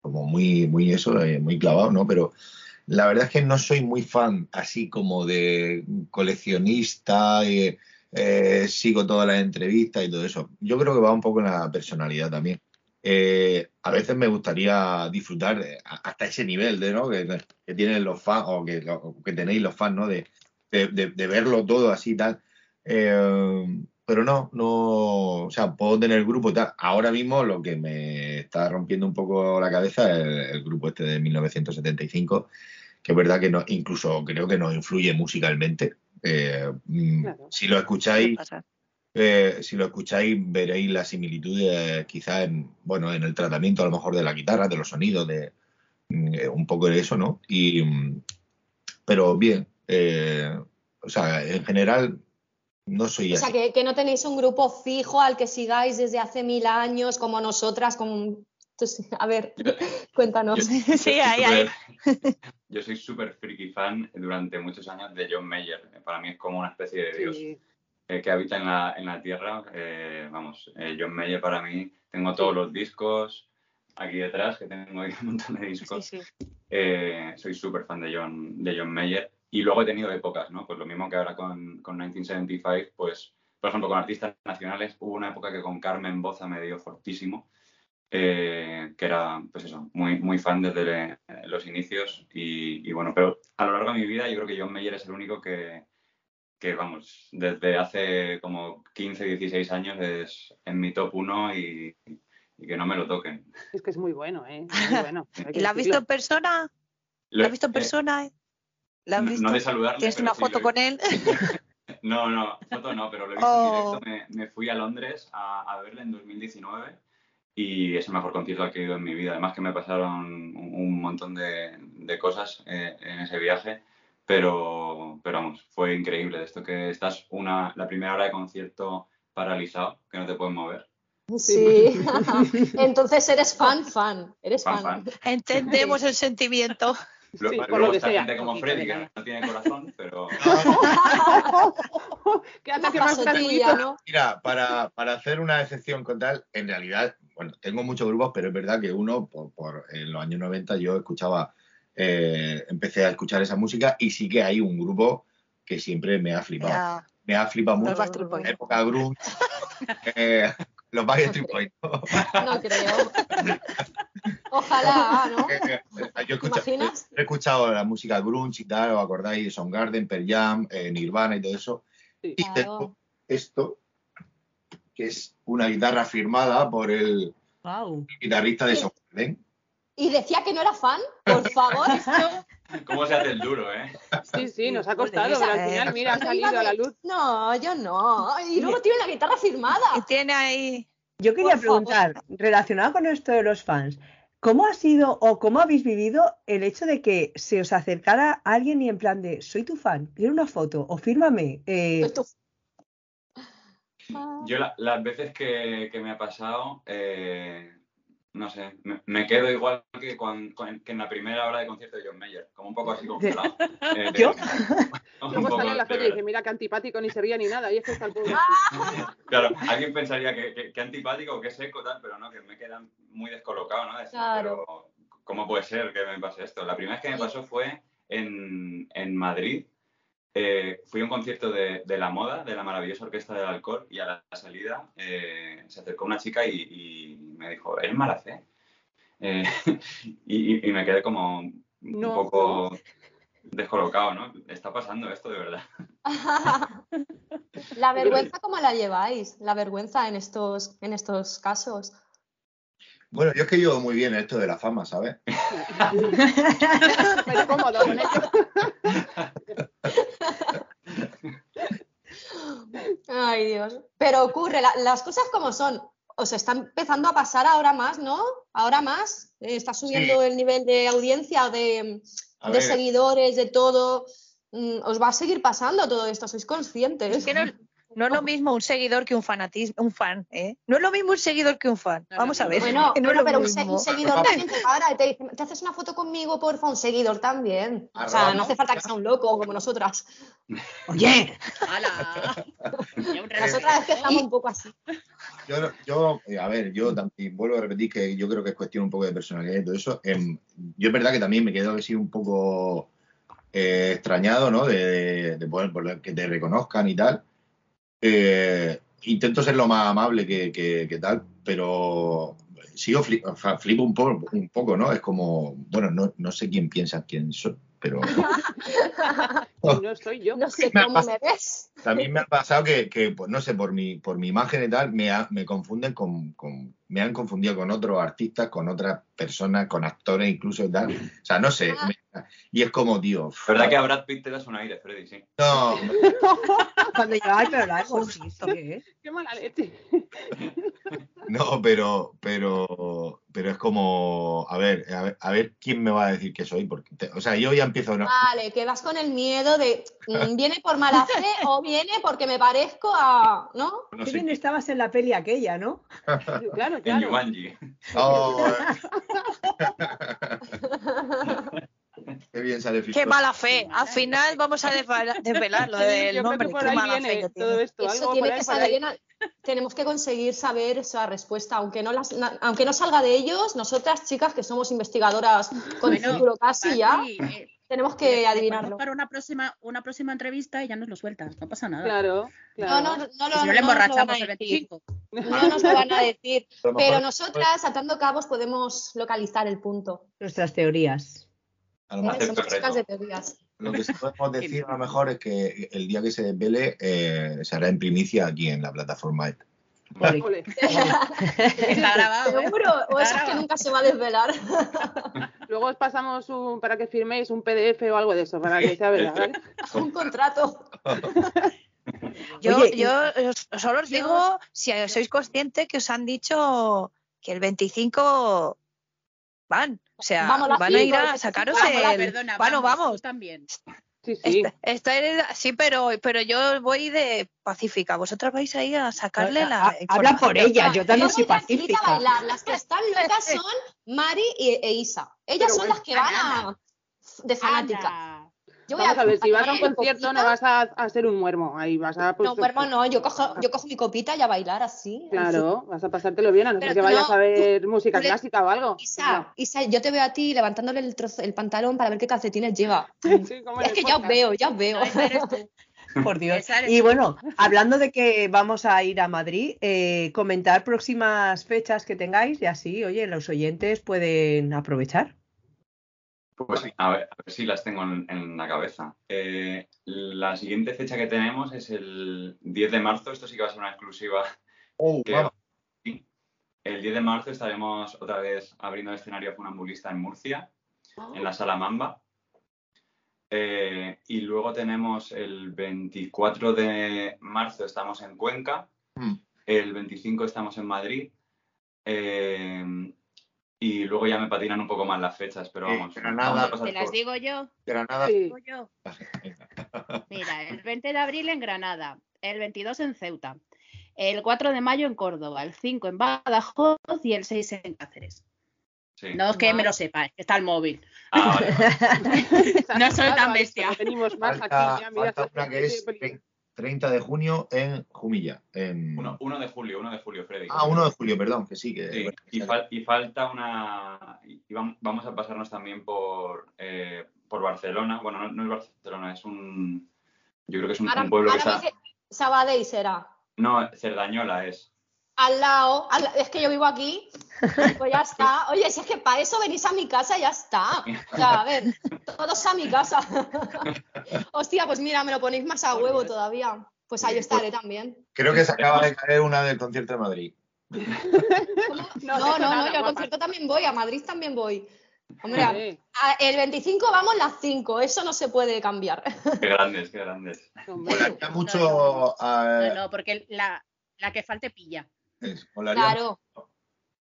como muy, muy eso, muy clavado, ¿no? Pero la verdad es que no soy muy fan así como de coleccionista, y, eh, sigo todas las entrevistas y todo eso. Yo creo que va un poco en la personalidad también. Eh, a veces me gustaría disfrutar hasta ese nivel de ¿no? que, tienen los fans o que, tenéis los fans, ¿no? De, de, verlo todo así y tal. Eh, pero no, no, o sea, puedo tener grupo y tal. Ahora mismo lo que me está rompiendo un poco la cabeza es el, grupo este de 1975, que es verdad que no, incluso creo que nos influye musicalmente. Eh, mm, si lo escucháis, eh, si lo escucháis veréis las similitudes quizás en, bueno, en el tratamiento a lo mejor de la guitarra, de los sonidos, de mm, eh, un poco de eso, ¿no? Y, mm, pero bien, o sea, en general no soy O sea, que, no tenéis un grupo fijo al que sigáis desde hace mil años, como nosotras, a ver, cuéntanos. Yo, sí, ahí, ahí. Yo soy súper friki fan durante muchos años de John Mayer. Para mí es como una especie de dios eh, que habita en la, en la Tierra. Eh, vamos, eh, John Mayer para mí, tengo todos los discos aquí detrás, que tengo ahí un montón de discos. soy súper fan de John, de John Mayer y luego he tenido épocas, ¿no? Pues lo mismo que ahora con, con 1975, pues, por ejemplo, con artistas nacionales, hubo una época que con Carmen Boza me dio fortísimo, eh, que era, pues eso, muy, muy fan desde los inicios. Y, bueno, pero a lo largo de mi vida yo creo que John Mayer es el único que, que vamos, desde hace como 15, 16 años es en mi top 1 y, que no me lo toquen. Es que es muy bueno, ¿eh? Muy bueno, ¿Y la has visto en persona? ¿La has visto en persona? no, de saludarle. ¿Tienes una foto con él? no, no, foto no, pero lo he visto en directo. Oh. Me, fui a Londres a, verle en 2019 y es el mejor concierto que he ido en mi vida. Además que me pasaron un, montón de, cosas eh, en ese viaje, pero, pero vamos, fue increíble. De esto que estás una, la primera hora de concierto paralizado, que no te puedes mover. Sí, entonces eres fan, fan, eres fan. Entendemos el sentimiento. Luego, Sí, por lo que está sea. gente como Freddy de que no tiene corazón, pero que anda que más gratuito. ¿no? Mira, para, para hacer una excepción con tal, en realidad, bueno, tengo muchos grupos, pero es verdad que uno, por, por- en los años 90 yo escuchaba, eh, empecé a escuchar esa música y sí que hay un grupo que siempre me ha flipado. Era Me ha flipado los mucho. Backstreet Boys. Época grunge, eh, los Backstreet Boys. ¿no? No creo. Ojalá, ¿no? Eh, eh, yo he ¿Te escuchado, imaginas? he escuchado la música grunge y tal, ¿os acordáis? de Soundgarden, Pearl Jam, eh, Nirvana y todo eso. Sí. Y Claro. tengo esto, que es una guitarra firmada por el Wow. guitarrista de. Soundgarden. Y decía que no era fan, por favor. ¿cómo se hace el duro, eh? Sí, sí, nos ha Joder, costado, pero al final, mira, ha salido a la luz. No, yo no. Y luego tiene la guitarra firmada. Y tiene ahí. Yo quería preguntar, relacionado con esto de los fans, ¿cómo ha sido o cómo habéis vivido el hecho de que se os acercara alguien y en plan de soy tu fan, quiero una foto o fírmame? eh, Pues tú- Yo la- las veces que, que me ha pasado, eh, no sé, me, me quedo igual que, cuan- con- que en la primera hora de concierto de John Mayer, como un poco así congelado. Eh, ¿Yo? Luego sale la y dice, mira qué antipático, ni se ría ni nada. Y es que está el. Claro, alguien pensaría que, que, que antipático, que seco, tal, pero no, que me quedan muy descolocado, ¿no? Decir, Claro. pero, ¿cómo puede ser que me pase esto? La primera vez que me pasó fue en, en Madrid. Eh, fui a un concierto de, de La Moda, de la maravillosa Orquesta del Alcor, y a la salida eh, se acercó una chica y, y me dijo, ¿eres Malacé? Eh, y, y me quedé como un No, poco descolocado, ¿no? Está pasando esto de verdad. La vergüenza, ¿cómo la lleváis? La vergüenza en estos, en estos casos. Bueno, yo es que llevo muy bien esto de la fama, ¿sabes? Pero cómodo con ello. Ay, Dios. Pero ocurre, la- las cosas como son. Os está empezando a pasar ahora más, ¿no? Ahora más. Eh, Está subiendo el nivel de audiencia, de, de seguidores, de todo. Mm, Os va a seguir pasando todo esto, sois conscientes. Es que no, no es lo mismo un seguidor que un fanatismo, un fan, ¿eh? No es lo mismo un seguidor que un fan. No, Vamos a ver. Bueno, no es bueno, pero un, se- mismo. un seguidor también te para y te dice, ¿te haces una foto conmigo, porfa? Un seguidor también. O sea, no hace falta que sea un loco como nosotras. Oye, ¡Hala! Ya un Eh, Nosotras empezamos un poco así. yo, yo, eh, a ver, yo también vuelvo a repetir que yo creo que es cuestión un poco de personalidad y todo eso. Em, yo es verdad que también me quedo así un poco eh, extrañado, ¿no? De, de, de poder, poder que te reconozcan y tal. Eh, intento ser lo más amable que, que- que tal, pero sigo fli- o sea, flipo un poco, un poco, ¿no? Es como, bueno, no, no sé quién piensa quién soy, pero no soy yo. No sé Me cómo pasado. me ves. también me ha pasado que, que, pues no sé, por mi, por mi imagen y tal, me, ha- me confunden con, con- me han confundido con otros artistas, con otras personas, con actores incluso y tal. O sea, no sé. Ah. me- y es como, tío, ¿Verdad que a Brad Pitt te das un aire, Freddy? Sí. no, cuando yo, ay, pero largo, sí, ¿esto qué es? Qué mala leche. no, pero, pero, pero es como, a ver, a ver, a ver quién me va a decir que soy, porque, te- o sea, yo ya empiezo, ¿no? Vale, que vas con el miedo de mm, viene por mala fe o viene porque me parezco a. ¿No? No sé bien estabas en la peli aquella, ¿no? Claro, en claro. Jumanji. Oh, qué bien sale Qué mala fe. Al final vamos a desvela- desvelar lo del nombre. Qué mala fe todo esto. Eso algo tiene que salir. en Tenemos que conseguir saber esa respuesta, aunque no, las, na- aunque no salga de ellos, nosotras chicas que somos investigadoras con Bueno, título casi ya, eh, tenemos que adivinarlo. Para una próxima, una próxima entrevista y ya nos lo sueltas, no pasa nada. Claro, No, claro. no, no, Y lo- si no le no nos lo van a emborrachamos el decir. 25. No nos lo van a decir. Pero nosotras, atando cabos, podemos localizar el punto. Nuestras teorías. a lo mejor Acepto Somos el chicas de teorías. Lo que sí podemos decir a lo mejor es que el día que se desvele eh, se hará en primicia aquí en la plataforma. Está grabado, ¿eh? Seguro, o eso es que nunca se va a desvelar. Luego os pasamos un, para que firméis un PDF o algo de eso, para que sea verdad. ¿vale? Un contrato. Yo, Oye, yo solo os digo, si sois conscientes que os han dicho que el 25 van. O sea, Vamos, la van a ir a sacaros vamos, la el. Perdona, bueno, vamos, vamos. también. Sí, sí. Esta- esta sí, pero, pero yo voy de pacífica. Vosotras vais ahí a sacarle la. Ha- Habla por ella, yo también Yo soy a pacífica. bailar. Las que están locas son Mari y, e Isa. Ellas Pero son bueno, las que van a. de fanática. Yo voy Vamos a, ver, si vas a un concierto no vas a, a, ser un muermo, ahí vas a... Pues, no, muermo no, yo cojo, yo cojo mi copita y a bailar así. Claro, vas a pasártelo bien, a no ser que vayas a ver música clásica o algo. Isa, Isa, yo te veo a ti levantándole el, trozo, el pantalón para ver qué calcetines lleva. Sí, es que ya os veo, ya os veo. Por Dios. Y bueno, hablando de que vamos a ir a Madrid, eh, comentar próximas fechas que tengáis y así, oye, los oyentes pueden aprovechar. Pues a ver, si las tengo en, la cabeza. Eh, la siguiente fecha que tenemos es el 10 de marzo. Esto sí que va a ser una exclusiva. Oh, el 10 de marzo estaremos otra vez abriendo el escenario funambulista en Murcia, en la Sala Mamba. Eh, y luego tenemos el 24 de marzo estamos en Cuenca. Mm. El 25 estamos en Madrid. Eh, y luego ya me patinan un poco más las fechas, pero vamos. Granada, ¿Te las digo yo? Granada. Digo yo? Mira, el 20 de abril en Granada, el 22 en Ceuta, el 4 de mayo en Córdoba, el 5 en Badajoz y el 6 en Cáceres. No es que me lo sepa, está el móvil. Ah, no soy tan bestia. Tenemos más aquí. Ya, mira, una que es 30 de junio en Jumilla. En... 1, de julio, 1 de julio, Freddy. Ah, 1 de julio, perdón, que sí. Que, y, falta una. Y vamos a pasarnos también por, eh, por Barcelona. Bueno, no, es Barcelona, es un. Yo creo que es un, pueblo que está. Sabadell será. No, Cerdañola es al lado, es que yo vivo aquí, pues ya está. Oye, si es que para eso venís a mi casa, ya está. Ya, a ver, todos a mi casa. Hostia, pues mira, me lo ponéis más a huevo todavía. Pues ahí estaré también. Creo que se acaba de caer una del concierto de Madrid. No, no, no, yo al concierto también voy, a Madrid también voy. Hombre, el 25 vamos las 5, eso no se puede cambiar. Qué grandes, qué grandes. mucho. No, no, porque la, la que falte pilla claro.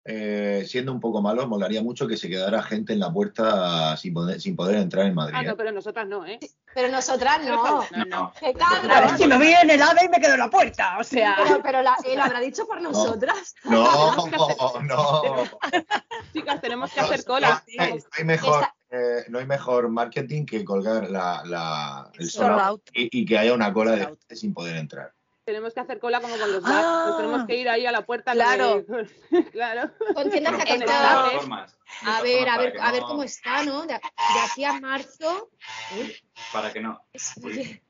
Eh, siendo un poco malo, molaría mucho que se quedara gente en la puerta sin poder, sin poder entrar en Madrid. Ah, no, ¿eh? pero nosotras no, ¿eh? Pero nosotras no. no, no. Es que me voy en el AVE y me quedo en la puerta, o sea. Pero, él habrá dicho por nosotras. No, no, no. Chicas, tenemos que hacer cola. No, hay mejor, eh, no hay mejor marketing que colgar la, la el sol y, y, que haya una cola de gente sin poder entrar tenemos que hacer cola como con los ah, tenemos que ir ahí a la puerta. Claro. claro. Con tiendas que A ver, a ver, a ver cómo está, ¿no? De, aquí a marzo. Para que no. Uy,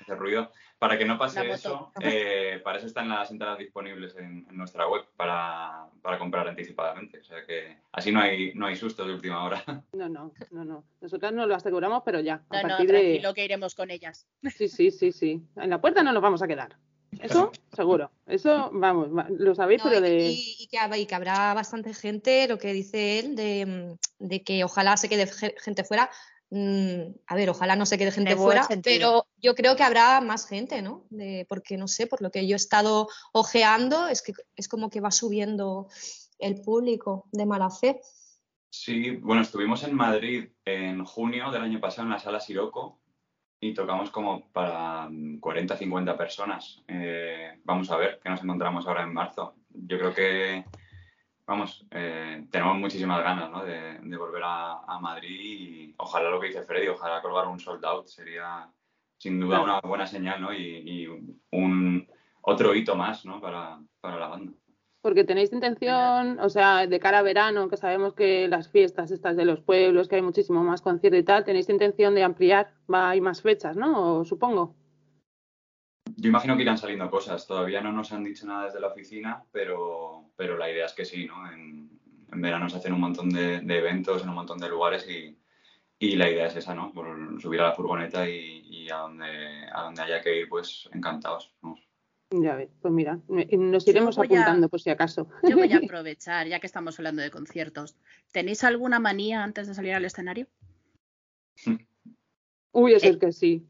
hace ruido. Para que no pase eso, eh, para eso están las entradas disponibles en, nuestra web para, comprar anticipadamente. O sea que así no hay, no hay sustos de última hora. No, no, no, no. Nosotras no lo aseguramos, pero ya. A no, partir no, tranquilo de... que iremos con ellas. Sí, sí, sí, sí. En la puerta no nos vamos a quedar. Eso, seguro. Eso, vamos, lo sabéis, pero de. Y, que, habrá bastante gente, lo que dice él, de, de que ojalá se quede gente fuera, Mm, a ver, ojalá no se quede gente fuera, pero yo creo que habrá más gente, ¿no? porque no sé, por lo que yo he estado ojeando, es que es como que va subiendo el público de mala fe. Sí, bueno, estuvimos en Madrid en junio del año pasado en la sala Siroco y tocamos como para 40, 50 personas. Eh, vamos a ver qué nos encontramos ahora en marzo. Yo creo que vamos, eh, tenemos muchísimas ganas ¿no? de, volver a, Madrid y ojalá lo que dice Freddy, ojalá colgar un sold out sería sin duda una buena señal ¿no? y, un otro hito más ¿no? para, la banda. Porque tenéis intención, o sea, de cara a verano, que sabemos que las fiestas estas de los pueblos, que hay muchísimo más concierto y tal, tenéis intención de ampliar, va, hay más fechas, ¿no? supongo. Yo imagino que irán saliendo cosas. Todavía no nos han dicho nada desde la oficina, pero, pero la idea es que sí, ¿no? En, verano se hacen un montón de, eventos en un montón de lugares y, y, la idea es esa, ¿no? Por subir a la furgoneta y, a, donde, a donde haya que ir, pues encantados. Ya ves, pues mira, nos iremos apuntando por si acaso. Yo voy a aprovechar, ya que estamos hablando de conciertos. ¿Tenéis alguna manía antes de salir al escenario? Uy, eso es que sí.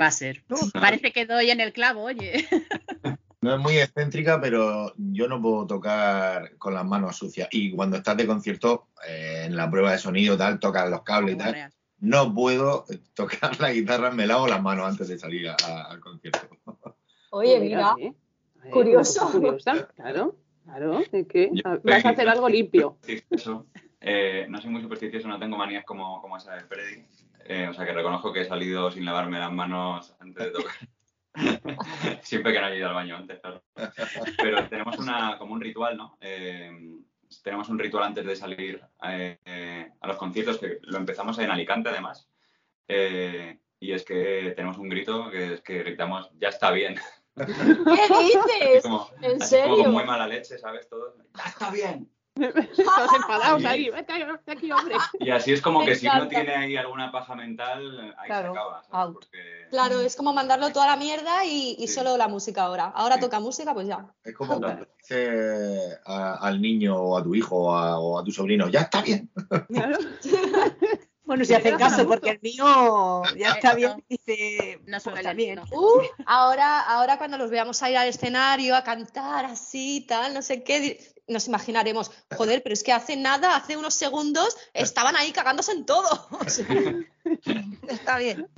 Va a ser. Parece que doy en el clavo, oye. No es muy excéntrica, pero yo no puedo tocar con las manos sucias. Y cuando estás de concierto, eh, en la prueba de sonido, tal, tocas los cables y tal. No puedo tocar la guitarra, me lavo las manos antes de salir al concierto. Oye, mira, curioso. Claro, claro. ¿de qué? Vas a hacer algo limpio. Eso. Eh, no soy muy supersticioso, no tengo manías como, como esa de Freddy. Eh, o sea que reconozco que he salido sin lavarme las manos antes de tocar. Siempre que no haya ido al baño antes, claro. Pero tenemos una, como un ritual, ¿no? Eh, tenemos un ritual antes de salir a los conciertos, que lo empezamos en Alicante además. y es que tenemos un grito que es que gritamos, ya está bien. ¿Qué dices? ¿En serio? Como muy mala leche, ¿sabes? Todo. Ya está bien. Todos enfadados ahí, vete aquí, hombre. Y así es como que si uno tiene ahí alguna paja mental, ahí se acaba. Claro, es como mandarlo toda la mierda y, solo la música ahora. Ahora toca música, pues ya. Es como cuando dices al niño o a tu hijo o a, tu sobrino, ya está bien. Bueno, si hacen caso, porque el mío ya está bien, dice, no pues bien. Uh, ahora, ahora cuando los veamos a ir al escenario a cantar así, tal, no sé qué, nos imaginaremos, joder, pero es que hace nada, hace unos segundos, estaban ahí cagándose en todo. Está bien.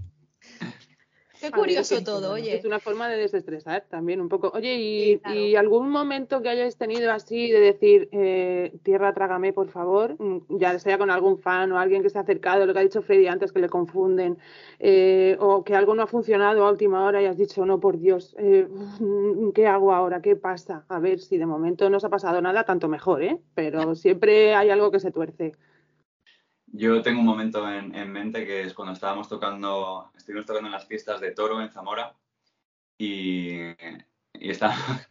Qué curioso todo, oye. Es una forma de desestresar también un poco. Oye, ¿y, algún momento que hayáis tenido así de decir, eh, tierra, trágame, por favor? Mm, ya sea con algún fan o alguien que se ha acercado, lo que ha dicho Freddy antes, que le confunden, eh, o que algo no ha funcionado a última hora y has dicho, no, por Dios, eh, ¿qué hago ahora? ¿Qué pasa? A ver, si de momento no os ha pasado nada, tanto mejor, ¿eh? Pero siempre hay algo que se tuerce. Yo tengo un momento en, mente que es cuando estábamos tocando, estuvimos tocando en las fiestas de Toro en Zamora y, y estábamos,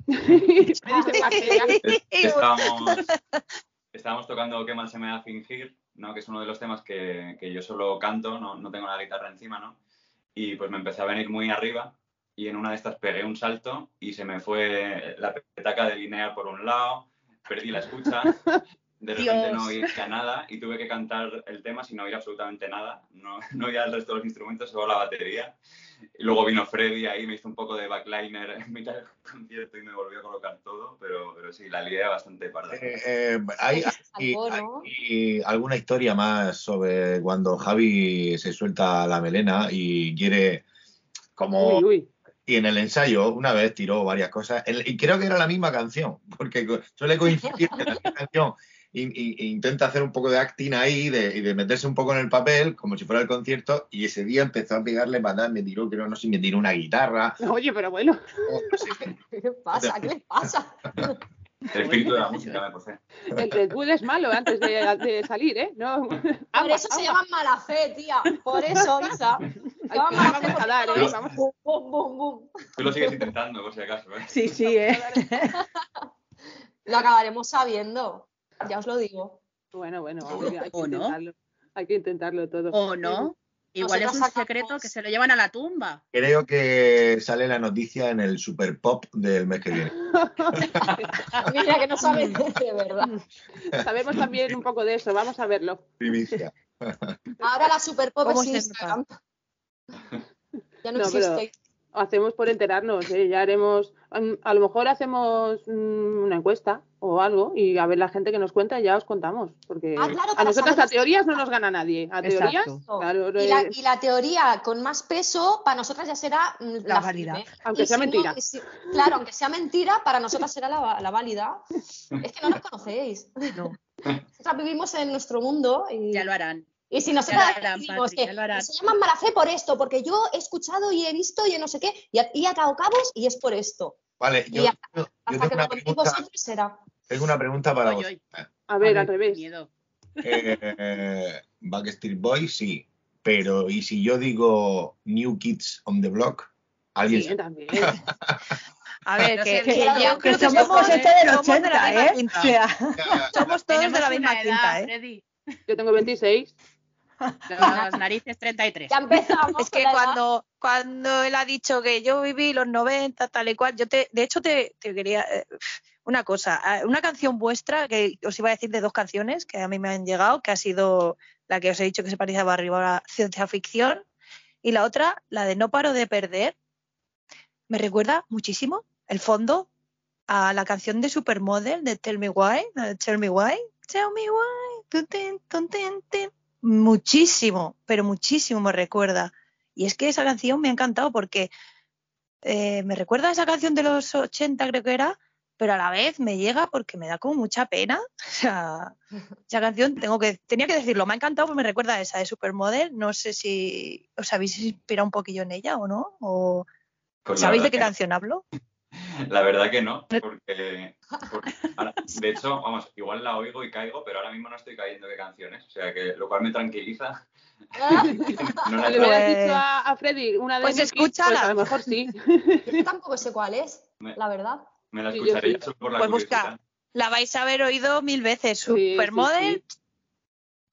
estábamos, tocando Qué mal se me da fingir, ¿no? que es uno de los temas que, que yo solo canto, no, no, tengo la guitarra encima, ¿no? Y pues me empecé a venir muy arriba y en una de estas pegué un salto y se me fue la petaca de lineal por un lado, perdí la escucha de repente no oía nada y tuve que cantar el tema sin oír absolutamente nada. No, no oía el resto de los instrumentos, solo la batería. Y luego vino Freddy ahí, me hizo un poco de backliner en mitad del concierto y me volvió a colocar todo, pero, pero sí, la lié bastante parda. Eh, eh, ¿hay, alguna historia más sobre cuando Javi se suelta la melena y quiere como... Y en el ensayo una vez tiró varias cosas, y creo que era la misma canción, porque suele coincidir en la misma canción intenta hacer un poco de acting ahí de, y de meterse un poco en el papel, como si fuera el concierto, y ese día empezó a pegarle patadas, me tiró, creo, no sé, me tiró una guitarra. Oye, pero bueno. ¿Qué pasa? ¿Qué le pasa? El espíritu de la música me posee. El Red Bull es malo antes de, salir, ¿eh? No. Por eso se llama mala fe, tía. Por eso, Isa. Vamos, vamos a dar, ¿eh? Vamos. Bum, bum, bum, bum. Tú lo sigues intentando, por si acaso, ¿eh? Sí, sí, ¿eh? Lo acabaremos sabiendo ya os lo digo. Bueno, bueno, hay que, intentarlo. Hay que intentarlo todo. ¿O no? Igual es un secreto que se lo llevan a la tumba. Creo que sale la noticia en el Super Pop del mes que viene. Mira que no sabes de verdad. Sabemos también un poco de eso, vamos a verlo. Primicia. Ahora la Super Pop es Instagram. Ya no, existe hacemos por enterarnos, ¿eh? ya haremos, a lo mejor hacemos mm, una encuesta o algo y a ver la gente que nos cuenta ya os contamos, porque ah, a nosotras a teorías no nos gana nadie, a teorías, y, la, teoría con más peso para nosotras ya será mm, la, válida, aunque sea mentira. claro, aunque sea mentira, para nosotras será la, válida. Es que no nos conocéis. No. Nosotras vivimos en nuestro mundo y ya lo harán. Y si nosotros decimos que se llaman mala fe por esto, porque yo he escuchado y he visto y no sé qué, y, he atado cabos y es por esto. Vale, yo, tengo, una pregunta, tengo una pregunta para vos. A ver, al revés. Eh, Backstreet Boys, sí, pero ¿y si yo digo New Kids on the Block? ¿Alguien sí, también. A ver, que, yo creo que somos este del 80, ¿eh? somos todos de la misma quinta, ¿eh? Yo tengo 26. Las narices 33. Ya empezamos. Es que cuando, cuando él ha dicho que yo viví los 90, tal y cual, yo te, de hecho te, quería eh, una cosa, eh, una canción vuestra que os iba a decir de dos canciones que a mí me han llegado, que ha sido la que os he dicho que se parecía a la ciencia ficción y la otra, la de No paro de perder. Me recuerda muchísimo el fondo a la canción de Supermodel de Tell Me Why, Tell Me Why, Tell Me Why, muchísimo, pero muchísimo me recuerda. Y es que esa canción me ha encantado porque eh, me recuerda a esa canción de los 80, creo que era, pero a la vez me llega porque me da como mucha pena. O sea, esa canción tengo que, tenía que decirlo, me ha encantado porque me recuerda a esa de Supermodel. No sé si os habéis inspirado un poquillo en ella o no. O, Pues ¿Sabéis de qué que- canción hablo? La verdad que no, porque, porque ahora- de hecho, vamos, igual la oigo y caigo, pero ahora mismo no estoy cayendo de canciones, o sea que lo cual me tranquiliza. No la Le hubieras Pues- dicho a, a Freddy una de Pues escúchala. pues a lo mejor sí. Yo tampoco sé cuál es, Me- la verdad. Me la Sí, yo escucharé sí. solo por la Pues busca. La vais a haber oído mil veces. Sí, Supermodel, sí.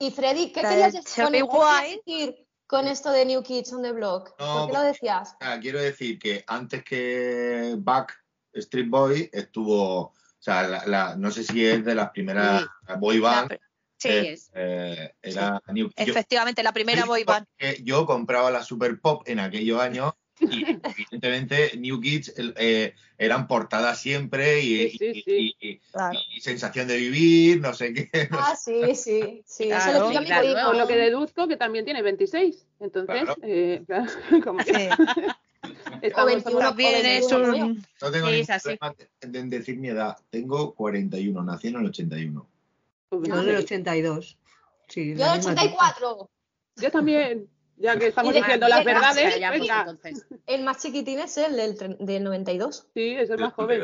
Y Freddy, ¿qué querías, de decir con, esto de New Kids on the Block? No, ¿Por qué lo pues- decías? Ah, quiero decir que antes que Back Street Boy estuvo, o sea, la- la- no sé si es de las primeras boy la band, sí, eh, eh, era New yo- efectivamente, la primera boy band. porque Yo compraba la Super Pop en aquellos años y evidentemente New Kids eh, eran portadas siempre y, Sí, sí, sí. y- y- Claro. y sensación de vivir, no sé qué. no Ah, sí, sí, sí. Eso Claro, lo pidió mi claro. Por lo que deduzco que también tiene 26. Entonces, Claro. eh, claro, como que O 21. También es 21, un. No tengo Sí, ningún problema de- en decir mi edad. Tengo 41, nací en el 81. pues, Yo del 82. Sí, Yo del misma 84. Yo también, ya que estamos Y de- diciendo las y de- verdades, Ya, pues, venga. entonces. El más chiquitín es el del, del 92. Sí, es el más joven.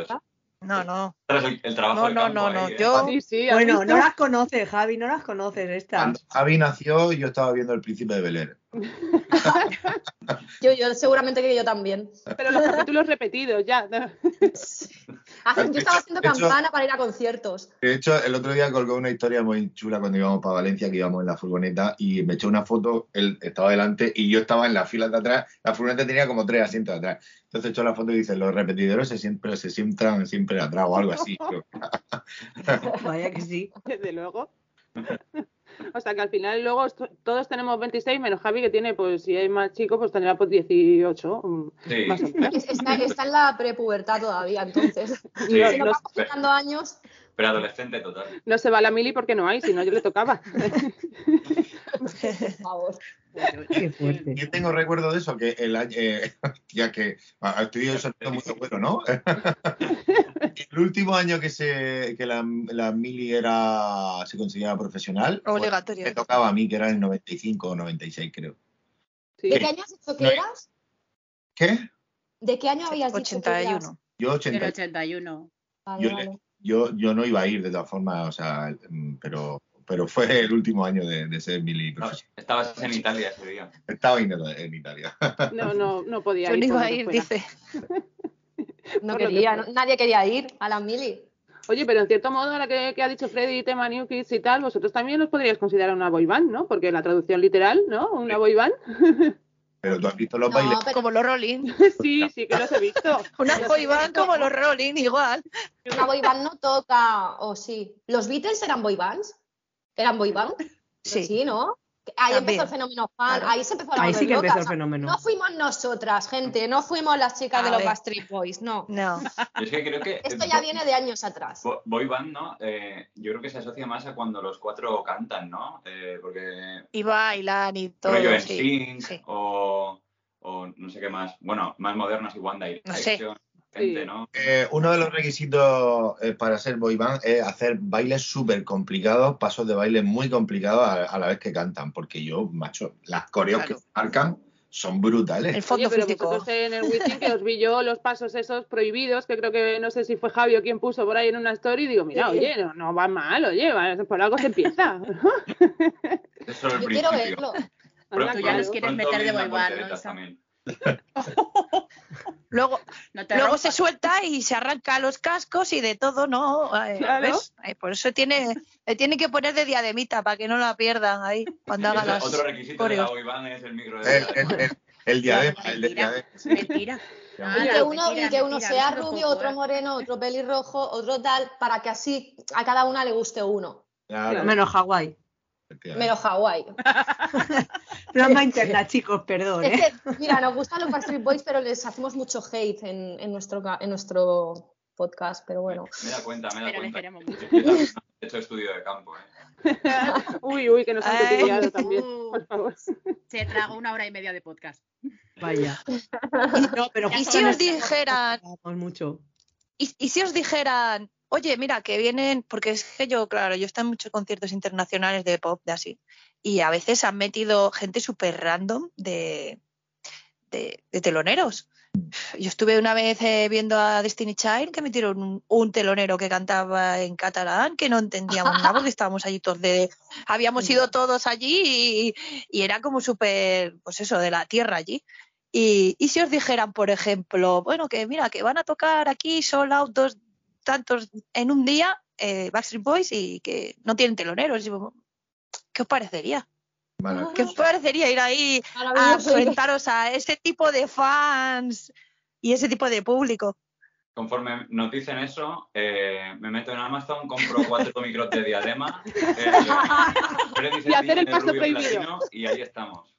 No, no. El, el trabajo No, no, campo no, ahí, no. ¿eh? Yo. Sí, sí, ¿has Bueno, visto? no las conoces, Javi, no las conoces estas. Cuando Javi nació, yo estaba viendo El Príncipe de Bel Air. Yo, yo seguramente que yo también. Pero los capítulos repetidos, ya. Yo estaba haciendo de hecho- campana para ir a conciertos. De hecho, el otro día colgó una historia muy chula cuando íbamos para Valencia, que íbamos en la furgoneta, y me echó una foto, él estaba delante y yo estaba en la fila de atrás. La furgoneta tenía como tres asientos atrás. Entonces echó la foto y dice, los repetidores se siempre se sientan siempre atrás o algo así. Vaya que sí. Desde luego. O sea que al final luego todos tenemos 26, menos Javi que tiene, pues si es más chico, pues tendrá pues 18, mm, Sí. más o menos. Es- Está, está en la prepubertad todavía, entonces. Sí. No, Si no- nos vamos quitando años, Pero adolescente total. no se va la mili porque no hay, si no yo le tocaba. por favor. Qué fuerte. yo tengo recuerdo de eso, que el año, eh, ya que ah, estoy el sonido muy bueno, ¿no? el último año que se que la, la mili era se consideraba profesional, pues, Obligatorio. me tocaba a mí, que era el 95 o 96, creo. Sí. ¿De qué año has dicho que eras? ¿Qué? ¿De qué año habías dicho que eras? 81. Yo El 80, 81. Vale, Yo le- vale. Yo, yo no iba a ir de todas formas, o sea, mm, pero, pero fue el último año de, de ser mili No, estabas en Italia ese día. Estaba en, en Italia. No, no, no podía Yo ir. no iba a ir, fuera. dice. No Por lo que quería, nadie quería ir a la mili. Oye, pero en cierto modo, ahora que, que ha dicho Freddy tema New Kids y tal, vosotros también os podríais considerar una boy band, ¿no? Porque la traducción literal, ¿no? Una boy band. Pero tú has visto los No, bailes. pero Como los Rolling. sí, sí que los he visto. Una boy band como los Rolling, igual. una boy band no toca, o sí. ¿Los Beatles eran boy bands? ¿Eran boy band? Sí. Sí, ¿no? Ahí También. empezó el fenómeno fan, Claro. ahí se empezó la Ahí sí que empezó el fenómeno. No fuimos nosotras, gente, no fuimos las chicas A de los. Backstreet Boys, no. No. Yo es que creo que. Esto ya viene de años atrás. Bo- Boy band, ¿no? Eh, yo creo que se asocia más a cuando los cuatro cantan, ¿no? Eh, porque Y bailan y todo. rollo en sí. sync sí. o, o no sé qué más. Bueno, más modernas y One Direction, No sé. Gente, Sí. ¿no? Eh, uno de los requisitos eh, para ser boy band es hacer bailes súper complicados, pasos de baile muy complicados a, a la vez que cantan, porque yo, macho, las coreos Claro. que marcan son brutales. El fondo Oye, pero vosotros en el Wizzing que os vi yo los pasos esos prohibidos, que creo que no sé si fue Javi o quien puso por ahí en una story, digo, mira, Sí. oye, no, no va mal, oye, va- por algo se empieza. Es solo el Yo quiero principio. verlo. Pronto- Anda, Tú ya nos quieres meter de boy band, ¿no. Luego, No te luego rompas. se suelta y se arranca los cascos y de todo, ¿no? Eh, Claro. ¿ves? Eh, por eso tiene, le tiene que poner de diademita para que no la pierdan ahí cuando haga las. Otro requisito de la band es el micro de El, el- el- el diadema, el de Mentira. diadema. Mentira. Y Ala, que uno, mentira, y que uno mentira, sea rubio, otro moreno, otro pelirrojo, otro tal, para que así a cada una le guste uno. Claro, Menos Hawái. Menos Hawái. Broma interna, chicos, perdón, Es ¿eh? que, mira, nos gustan los Backstreet Boys, pero les hacemos mucho hate en, en nuestro, en nuestro podcast, pero bueno. Me da cuenta, me da Pero cuenta. mucho. He hecho estudio de campo, ¿eh? Uy, uy, que nos han tuteado también, por favor. Se tragó una hora y media de podcast. Vaya. No, pero Ya Y si os este dijeran, mucho. y, y si os dijeran, oye, mira, que vienen, porque es que yo, claro, yo estoy en muchos conciertos internacionales de pop, de así, y a veces han metido gente súper random de, de, teloneros. Yo estuve una vez eh, viendo a Destiny Child que metieron un, telonero que cantaba en catalán, que no entendíamos nada porque estábamos allí todos de... Habíamos ido todos allí y, era como súper, pues eso, de la tierra allí. Y, si os dijeran, por ejemplo, bueno, que mira, que van a tocar aquí solo dos tantos en un día, eh, Backstreet Boys, y que no tienen teloneros, ¿qué os parecería? ¿Qué os parecería ir ahí a enfrentaros a ese tipo de fans y ese tipo de público? Conforme nos dicen eso, eh, me meto en Amazon, compro cuatro micros de diadema eh, y hacer el paso prohibido. y ahí estamos.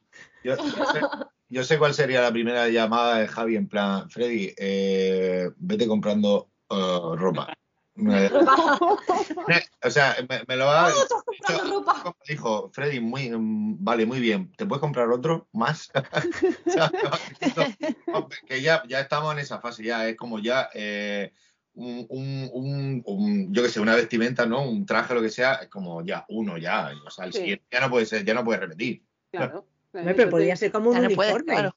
Yo, sé, cuál sería la primera llamada de Javi en plan, Freddy, eh, vete comprando ropa. o sea, me, lo ha dijo Freddy, muy, mm, vale, muy bien. ¿Te puedes comprar otro más? que ya, ya estamos en esa fase, ya es como ya eh, un, un, yo que sé, una vestimenta, ¿no? Un traje, lo que sea, es como ya uno, ya. O sea, el siguiente ya no puede ser, ya no puede repetir. Claro. pero podría ser como un uniforme.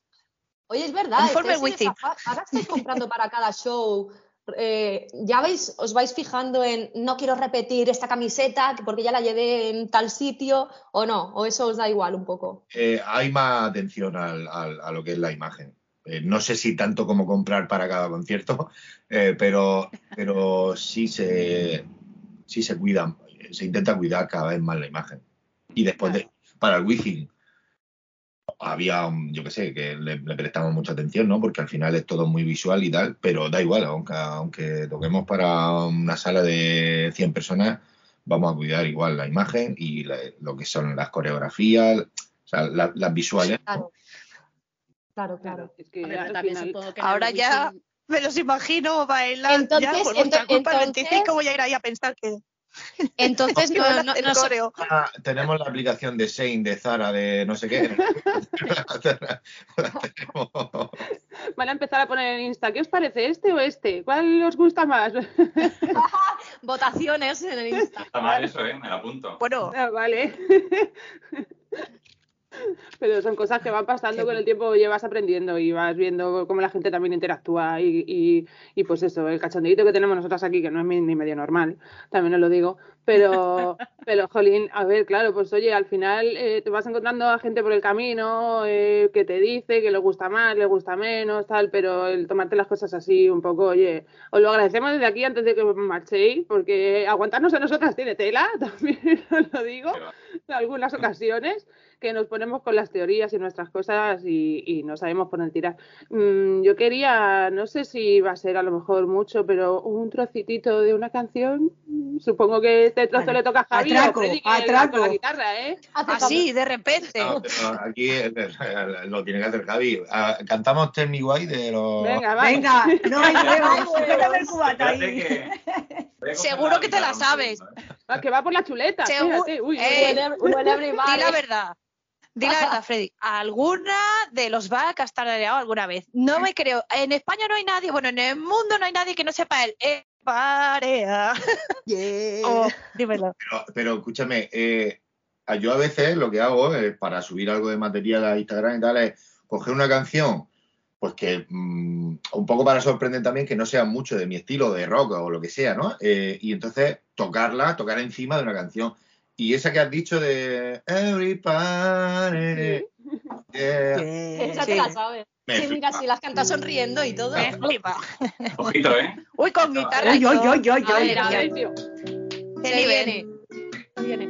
Oye, es verdad. Uniforme ahora estáis comprando para cada show eh, ya veis, os vais fijando en no quiero repetir esta camiseta porque ya la llevé en tal sitio o no, o eso os da igual un poco. Eh, hay más atención a lo que es la imagen. Eh, no sé si tanto como comprar para cada concierto, pero, pero sí se, sí se cuidan, se intenta cuidar cada vez más la imagen. Y después de, para el wifi había, yo qué sé, que le, prestamos mucha atención, ¿no? Porque al final es todo muy visual y tal, pero da igual, aunque, aunque toquemos para una sala de 100 personas, vamos a cuidar igual la imagen y lo que son las coreografías, o sea, las visuales. Claro, claro. claro. Es que ahora ya me los imagino bailando entonces, ya por vuestra culpa el 25 voy a ir ahí a pensar que entonces, no, no, no ah, tenemos la aplicación de Shane, de Zara, de no sé qué. Van a empezar a poner en Insta, ¿qué os parece este o este? ¿Cuál os gusta más? Votaciones en el Insta. Está mal eso, ¿eh? Me lo apunto. Bueno. Ah, vale. Pero son cosas que van pasando con el tiempo, llevas aprendiendo y vas viendo cómo la gente también interactúa y, y, pues eso, el cachondeito que tenemos nosotras aquí, que no es ni medio normal, también os lo digo, pero, pero jolín, a ver, claro, pues oye, al final eh, te vas encontrando a gente por el camino eh, que te dice que le gusta más, le gusta menos, tal, pero el tomarte las cosas así un poco, oye, os lo agradecemos desde aquí antes de que marchéis, porque aguantarnos a nosotras tiene tela, también os lo digo, en algunas ocasiones que nos ponemos con las teorías y nuestras cosas y, no sabemos poner tirar. Mm, yo quería, no sé si va a ser a lo mejor mucho, pero un trocitito de una canción. Supongo que este trozo le toca a Javi atraco, atraco. con la guitarra, ¿eh? Así, de repente. aquí lo tiene que hacer Javi. Ah, Cantamos Tell Me Why de los... Venga, va. Venga, no hay Seguro que te la sabes. Ah, que va por la chuleta. Seguro. Uy, eh, di la verdad. Di la verdad, Freddy. ¿Alguna de los back has tarareado alguna vez? No me creo. En España no hay nadie, bueno, en el mundo no hay nadie que no sepa el eh, parea. Oh, dímelo. Pero, escúchame, eh, yo a veces lo que hago es para subir algo de material a Instagram y tal es coger una canción, pues que mm, un poco para sorprender también que no sea mucho de mi estilo de rock o lo que sea, ¿no? Eh, y entonces tocarla, tocar encima de una canción. Y esa que has dicho de Everybody. Esa te la sabes. sí, mira, si las cantas sonriendo y todo. Me flipa. Ojito, ¿eh? Uy, con guitarra. Uy, uy, uy, uy, A ver, a ver. Se viene. viene.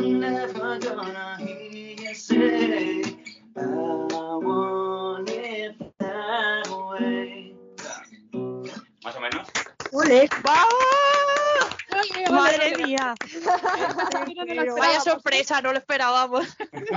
I'm never gonna hear you say I want it that way. Más o menos. ¡Ole! ¡Vamos! Madre mía. Vaya sorpresa, no lo esperábamos.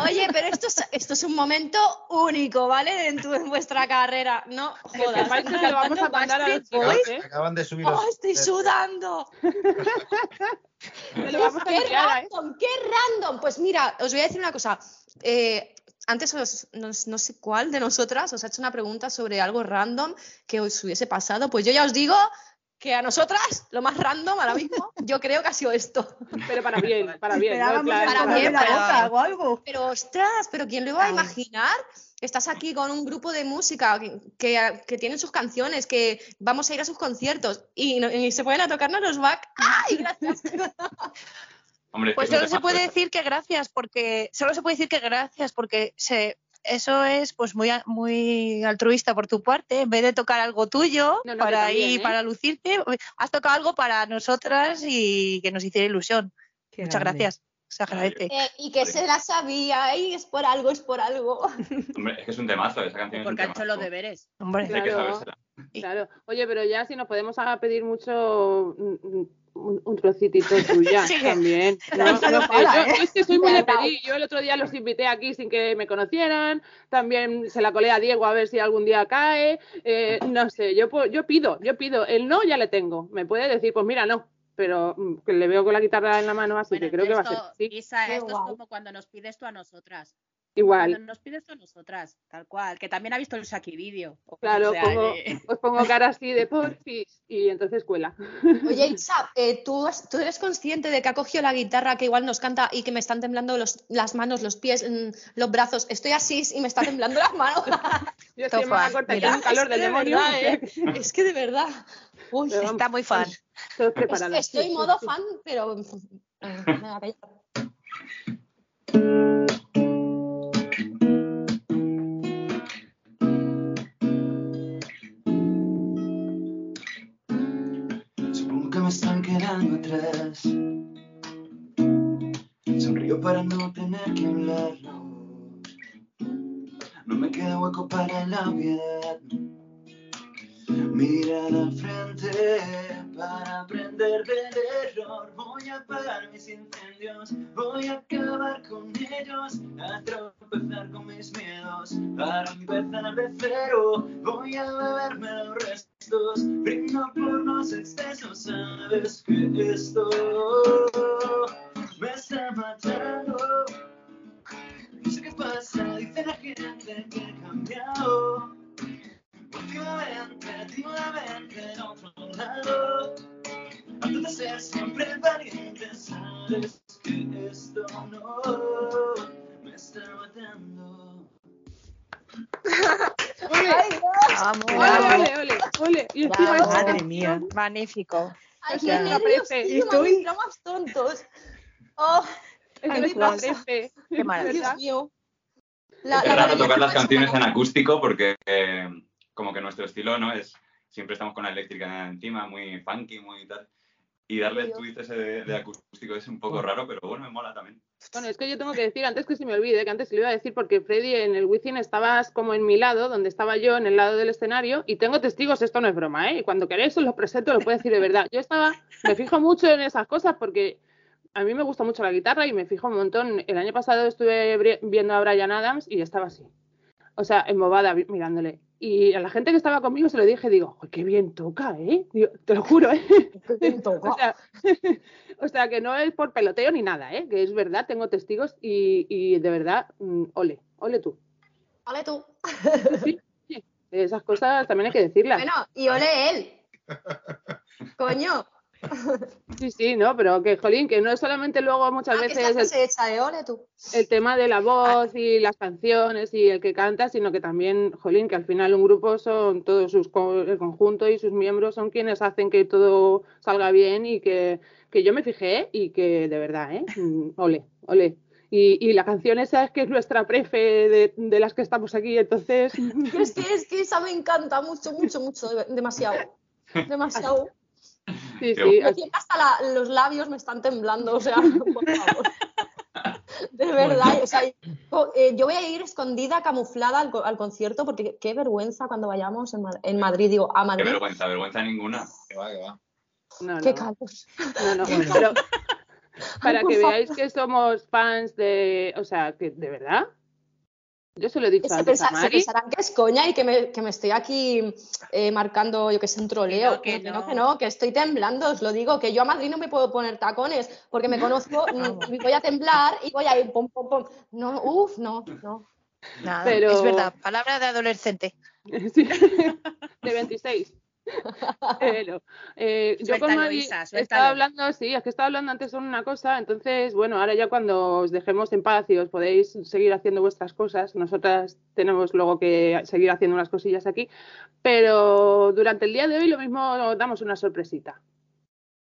Oye, pero esto es, esto es un momento único, ¿vale? En, tu, en vuestra carrera. No jodas. que lo vamos a mandar a los chicos, ¿eh? Acaban de subir ¡Oh, los- estoy sudando! Lo vamos ¡Qué enviar, ¿eh? random! ¡Qué random! Pues mira, os voy a decir una cosa. Eh, antes os- no, no sé cuál de nosotras os ha hecho una pregunta sobre algo random que os hubiese pasado. Pues yo ya os digo que a nosotras lo más random ahora mismo yo creo que ha sido esto. Pero para bien, para bien. para bien, la para- boca o algo. Pero ostras, pero ¿quién lo iba a imaginar? Estás aquí con un grupo de música que, que, que tienen sus canciones, que vamos a ir a sus conciertos y, se pueden a tocarnos los back. ¡Ay, gracias! Hombre, Pues solo se puede decir que gracias, porque solo se puede decir que gracias, porque se, eso es pues muy, muy altruista por tu parte. En vez de tocar algo tuyo No, no, que para también, ir, ¿eh? para lucirte, has tocado algo para nosotras y que nos hiciera ilusión. Qué Muchas grande. gracias. Se agradece. Eh, y que se la sabía, y es por algo, es por algo. Hombre, es que es un temazo, esa canción es un Porque ha hecho los deberes. Hombre, Hay que Claro. Oye, pero ya si nos podemos pedir mucho mm, un, un trocitito tuya Sí. también. No, no no para, yo, ¿eh? yo es que soy muy de pedir. Yo el otro día los invité aquí sin que me conocieran. También se la colé a Diego a ver si algún día cae. Eh, no sé, yo, yo pido, yo pido. El no ya le tengo. Me puede decir, pues mira, no. Pero mm, que le veo con la guitarra en la mano, así Bueno, que creo que va a ser esto, así. Isa, esto es como cuando nos pides tú a nosotras. Igual. Cuando nos pides tú a nosotras, tal cual. Que también ha visto el Saki vídeo. O Claro, sea pongo- que- os pongo cara así de porfis y entonces cuela. Oye, Isa, eh, ¿tú, has- ¿tú eres consciente de que ha cogido la guitarra, que igual nos canta y que me están temblando los, las manos, los pies, mm, los brazos? Estoy así y me está temblando las manos. Yo estoy más corta que un calor es que del de demonio. verdad, ¿eh? Es que de verdad. Uy, Pero vamos, está muy fan. Estoy Sí, sí, modo sí. fan, pero. eh, que hablarlo. No me queda hueco para la obviedad. Mirar al frente para aprender del error. Voy a apagar mis incendios, voy a acabar con ellos, a tropezar con mis miedos para empezar de cero. Voy a beberme los restos, brindo por los excesos. Sabes que esto me está matando. No sé qué pasa, dice la gente que he cambiado. Últimamente, últimamente en otro lado. Antes de ser siempre valiente, sabes que esto no me está matando. Ole, Vamos. ole, ole, ole, ole. Y encima Bravo. esta Madre mía. Magnífico. Ay, O qué nervios, estoy- más tontos. Oh, es. La- Es la raro tocar las canciones en acústico porque eh, como que nuestro estilo no es siempre estamos con la eléctrica encima, muy funky, muy tal. Y darle el twist ese de, de acústico es un poco raro, pero bueno, me mola también. Bueno, es que yo tengo que decir, antes que se me olvide, que antes lo iba a decir porque Freddy en el Wizzing estabas como en mi lado, donde estaba yo, en el lado del escenario, y tengo testigos, esto no es broma, ¿eh? Y cuando queréis os los presento, lo puedo decir de verdad. Yo estaba, me fijo mucho en esas cosas porque a mí me gusta mucho la guitarra y me fijo un montón. El año pasado estuve viendo a Brian Adams y estaba así. O sea, embobada mirándole. Y a la gente que estaba conmigo se lo dije, digo, "Joder, qué bien toca, ¿eh? Digo, te lo juro, ¿eh? O sea, o sea, que no es por peloteo ni nada, ¿eh? Que es verdad, tengo testigos y, y de verdad, mm, ole, ole tú. Vale tú. Sí, sí, esas cosas también hay que decirlas. Bueno, y ole él. Coño. Sí, sí, no, pero que, jolín, que no es solamente luego muchas Ah, veces el, se echa de ole tú. el tema de la voz y las canciones y el que canta, sino que también, jolín, que al final un grupo son todos sus el conjunto y sus miembros son quienes hacen que todo salga bien y que, que yo me fijé y que de verdad, ¿eh? Mm, Ole, ole. Y, y la canción esa es que es nuestra prefe de, de las que estamos aquí, entonces Es que, es que esa me encanta mucho, mucho, mucho. de- Demasiado. Demasiado. Sí, Qué sí, hasta la- los labios me están temblando, o sea, por favor. De verdad, o sea, eh, yo voy a ir escondida, camuflada al, co- al concierto, porque qué, qué vergüenza cuando vayamos en, Ma- en Madrid, digo, a Qué Madrid. vergüenza, vergüenza ninguna. Que va, que va. No, Qué no. calor. No, no, Bueno. pero para que favor. veáis que somos fans de, o sea, que de verdad. Yo se lo he dicho Se, antes a pensa- se Mari. pensarán que es coña y que me, que me estoy aquí eh, marcando, yo que sé, un troleo. Que no, que no. que no, que estoy temblando, os lo digo, que yo a Madrid no me puedo poner tacones porque me conozco, mm, y voy a temblar y voy a ir pom, pom, pom. No, uff, no, no. Nada, Pero- es verdad, palabra de adolescente. Sí, de 26. Pero, eh, yo con estaba hablando, sí, es que estaba hablando antes sobre una cosa, entonces, bueno, ahora ya cuando os dejemos en paz y os podéis seguir haciendo vuestras cosas, nosotras tenemos luego que seguir haciendo unas cosillas aquí, pero durante el día de hoy lo mismo os damos una sorpresita.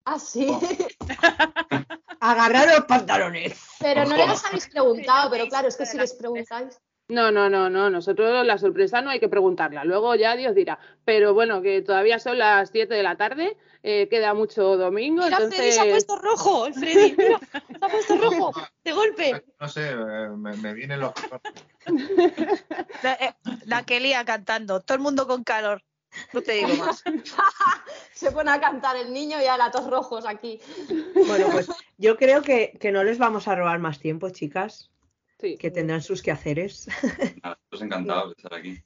Ah, sí. Oh. Agarrar los pantalones. Pero no les habéis preguntado, pero claro, es que si les preguntáis. No, no, no, no, nosotros la sorpresa no hay que preguntarla, luego ya Dios dirá, pero bueno, que todavía son las 7 de la tarde, eh, queda mucho domingo, Mira, Freddy se ha puesto rojo, el Freddy, mira, se ha puesto rojo, de golpe. No sé, eh, me, me vienen los. La, eh, la cantando, todo el mundo con calor. No te digo más. Se pone a cantar el niño y a latos rojos aquí. Bueno, pues yo creo que, que no les vamos a robar más tiempo, chicas, Sí. que tendrán sus quehaceres. Nada, Estoy encantado de estar aquí.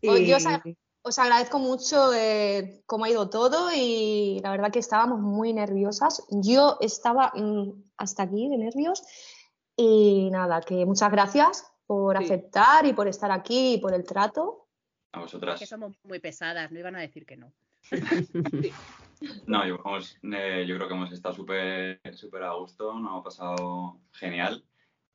Pues Os agradezco mucho eh, cómo ha ido todo y la verdad que estábamos muy nerviosas. Yo estaba mm, hasta aquí de nervios y nada, que muchas gracias por Sí. aceptar y por estar aquí y por el trato. A vosotras. Que somos muy pesadas, no iban a decir que no. No, yo, hemos- eh, yo creo que hemos estado súper súper a gusto, nos hemos pasado genial.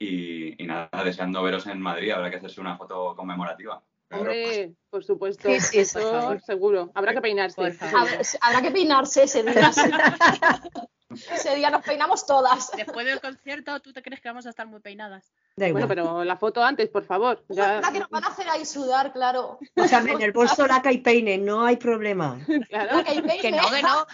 Y, y nada, deseando veros en Madrid, habrá que hacerse una foto conmemorativa. Hombre, por supuesto, Sí, sí, eso seguro. Habrá que peinarse. Habrá, habrá que peinarse ese día. ese día nos peinamos todas. Después del concierto, ¿tú te crees que vamos a estar muy peinadas? Da igual. Bueno, pero la foto antes, por favor. Ya- La que nos van a hacer ahí sudar, claro. O sea, en el bolso laca y peine, no hay problema. claro. La que no, que no.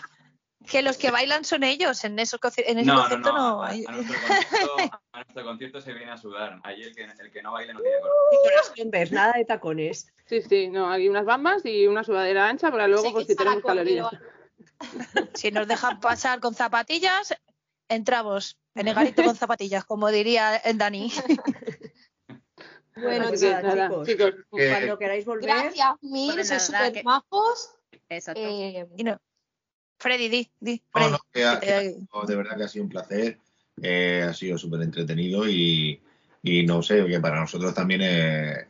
Que los que bailan son ellos. En, esos, en ese No, no, concierto no. no. A, nuestro concierto, a nuestro concierto se viene a sudar. Allí el que, el que no baile no tiene color. Nada de tacones. Sí, sí, no, hay unas bambas y una sudadera ancha para luego, Sí, pues si tenemos calorías. Si nos dejan pasar con zapatillas, entramos. En el garito con zapatillas, como diría el Dani. Bueno, Así que nada, nada, chicos. Cuando queráis volver, Gracias, mil, sois súper majos. Exacto. Eh, Y no. Freddy, di, di. No, Freddy. no, que ha- que ha sido- de verdad que ha sido un placer, eh, ha sido súper entretenido y, y no sé, que para nosotros también es,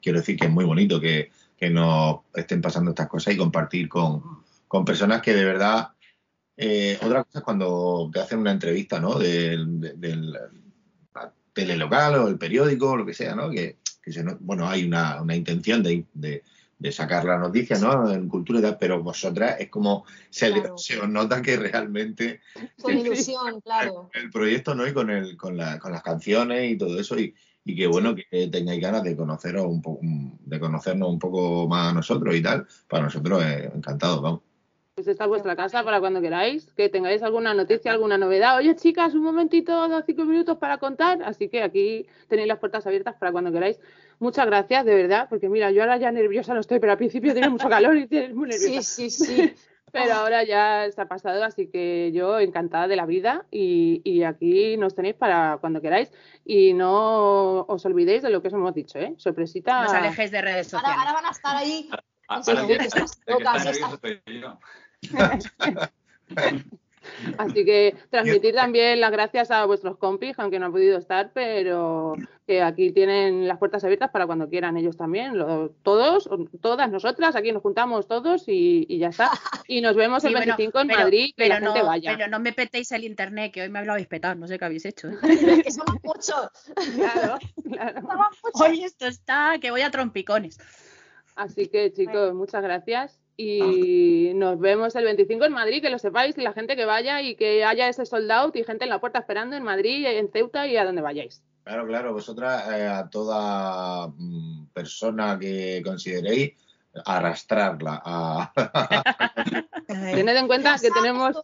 quiero decir que es muy bonito que, que nos estén pasando estas cosas y compartir con, con personas que de verdad, eh, otra cosa es cuando te hacen una entrevista, ¿no? Del, de- del la tele local o el periódico o lo que sea, ¿no? Que, que se no- bueno, hay una, una intención de, de- de sacar la noticia, ¿no? En cultura y tal, pero vosotras es como se, le- Claro. se os nota que realmente con ilusión, claro. el proyecto, ¿no? Y con el, con, la- con las canciones y todo eso, y, y que bueno que tengáis ganas de conoceros un poco, de conocernos un poco más a nosotros y tal. Para nosotros es encantado, vamos. pues esta es vuestra casa para cuando queráis, que tengáis alguna noticia, alguna novedad. Oye, chicas, un momentito, dos, cinco minutos para contar. Así que aquí tenéis las puertas abiertas para cuando queráis. Muchas gracias, de verdad, porque mira, yo ahora ya nerviosa no estoy, pero al principio tenía mucho calor y tienes muy nerviosa. Sí, sí, sí. Pero ahora ya está pasado, así que yo encantada de la vida y, y aquí nos tenéis para cuando queráis. Y no os olvidéis de lo que os hemos dicho, ¿eh? Sorpresita. No os alejéis de redes Ahora, sociales. ahora van a estar ahí. Ah, Sí, ahora sí, el que- que. Así que transmitir también las gracias a vuestros compis, aunque no han podido estar, pero que aquí tienen las puertas abiertas para cuando quieran ellos también. lo- todos, todas nosotras, aquí nos juntamos todos y, y ya está. Y nos vemos el Sí, bueno, 25 en pero- Madrid, que pero la gente no, vaya. Pero no me petéis el internet, que hoy me habéis petado, no sé qué habéis hecho. ¿eh? Que somos muchos. Claro, claro. Somos muchos. Hoy esto está, que voy a trompicones. Así que chicos, muchas gracias y nos vemos el 25 en Madrid, que lo sepáis, y la gente que vaya y que haya ese sold out y gente en la puerta esperando en Madrid, en Ceuta y a donde vayáis. Claro, claro, vosotras eh, a toda mm, persona que consideréis arrastrarla a, Tened en cuenta que tenemos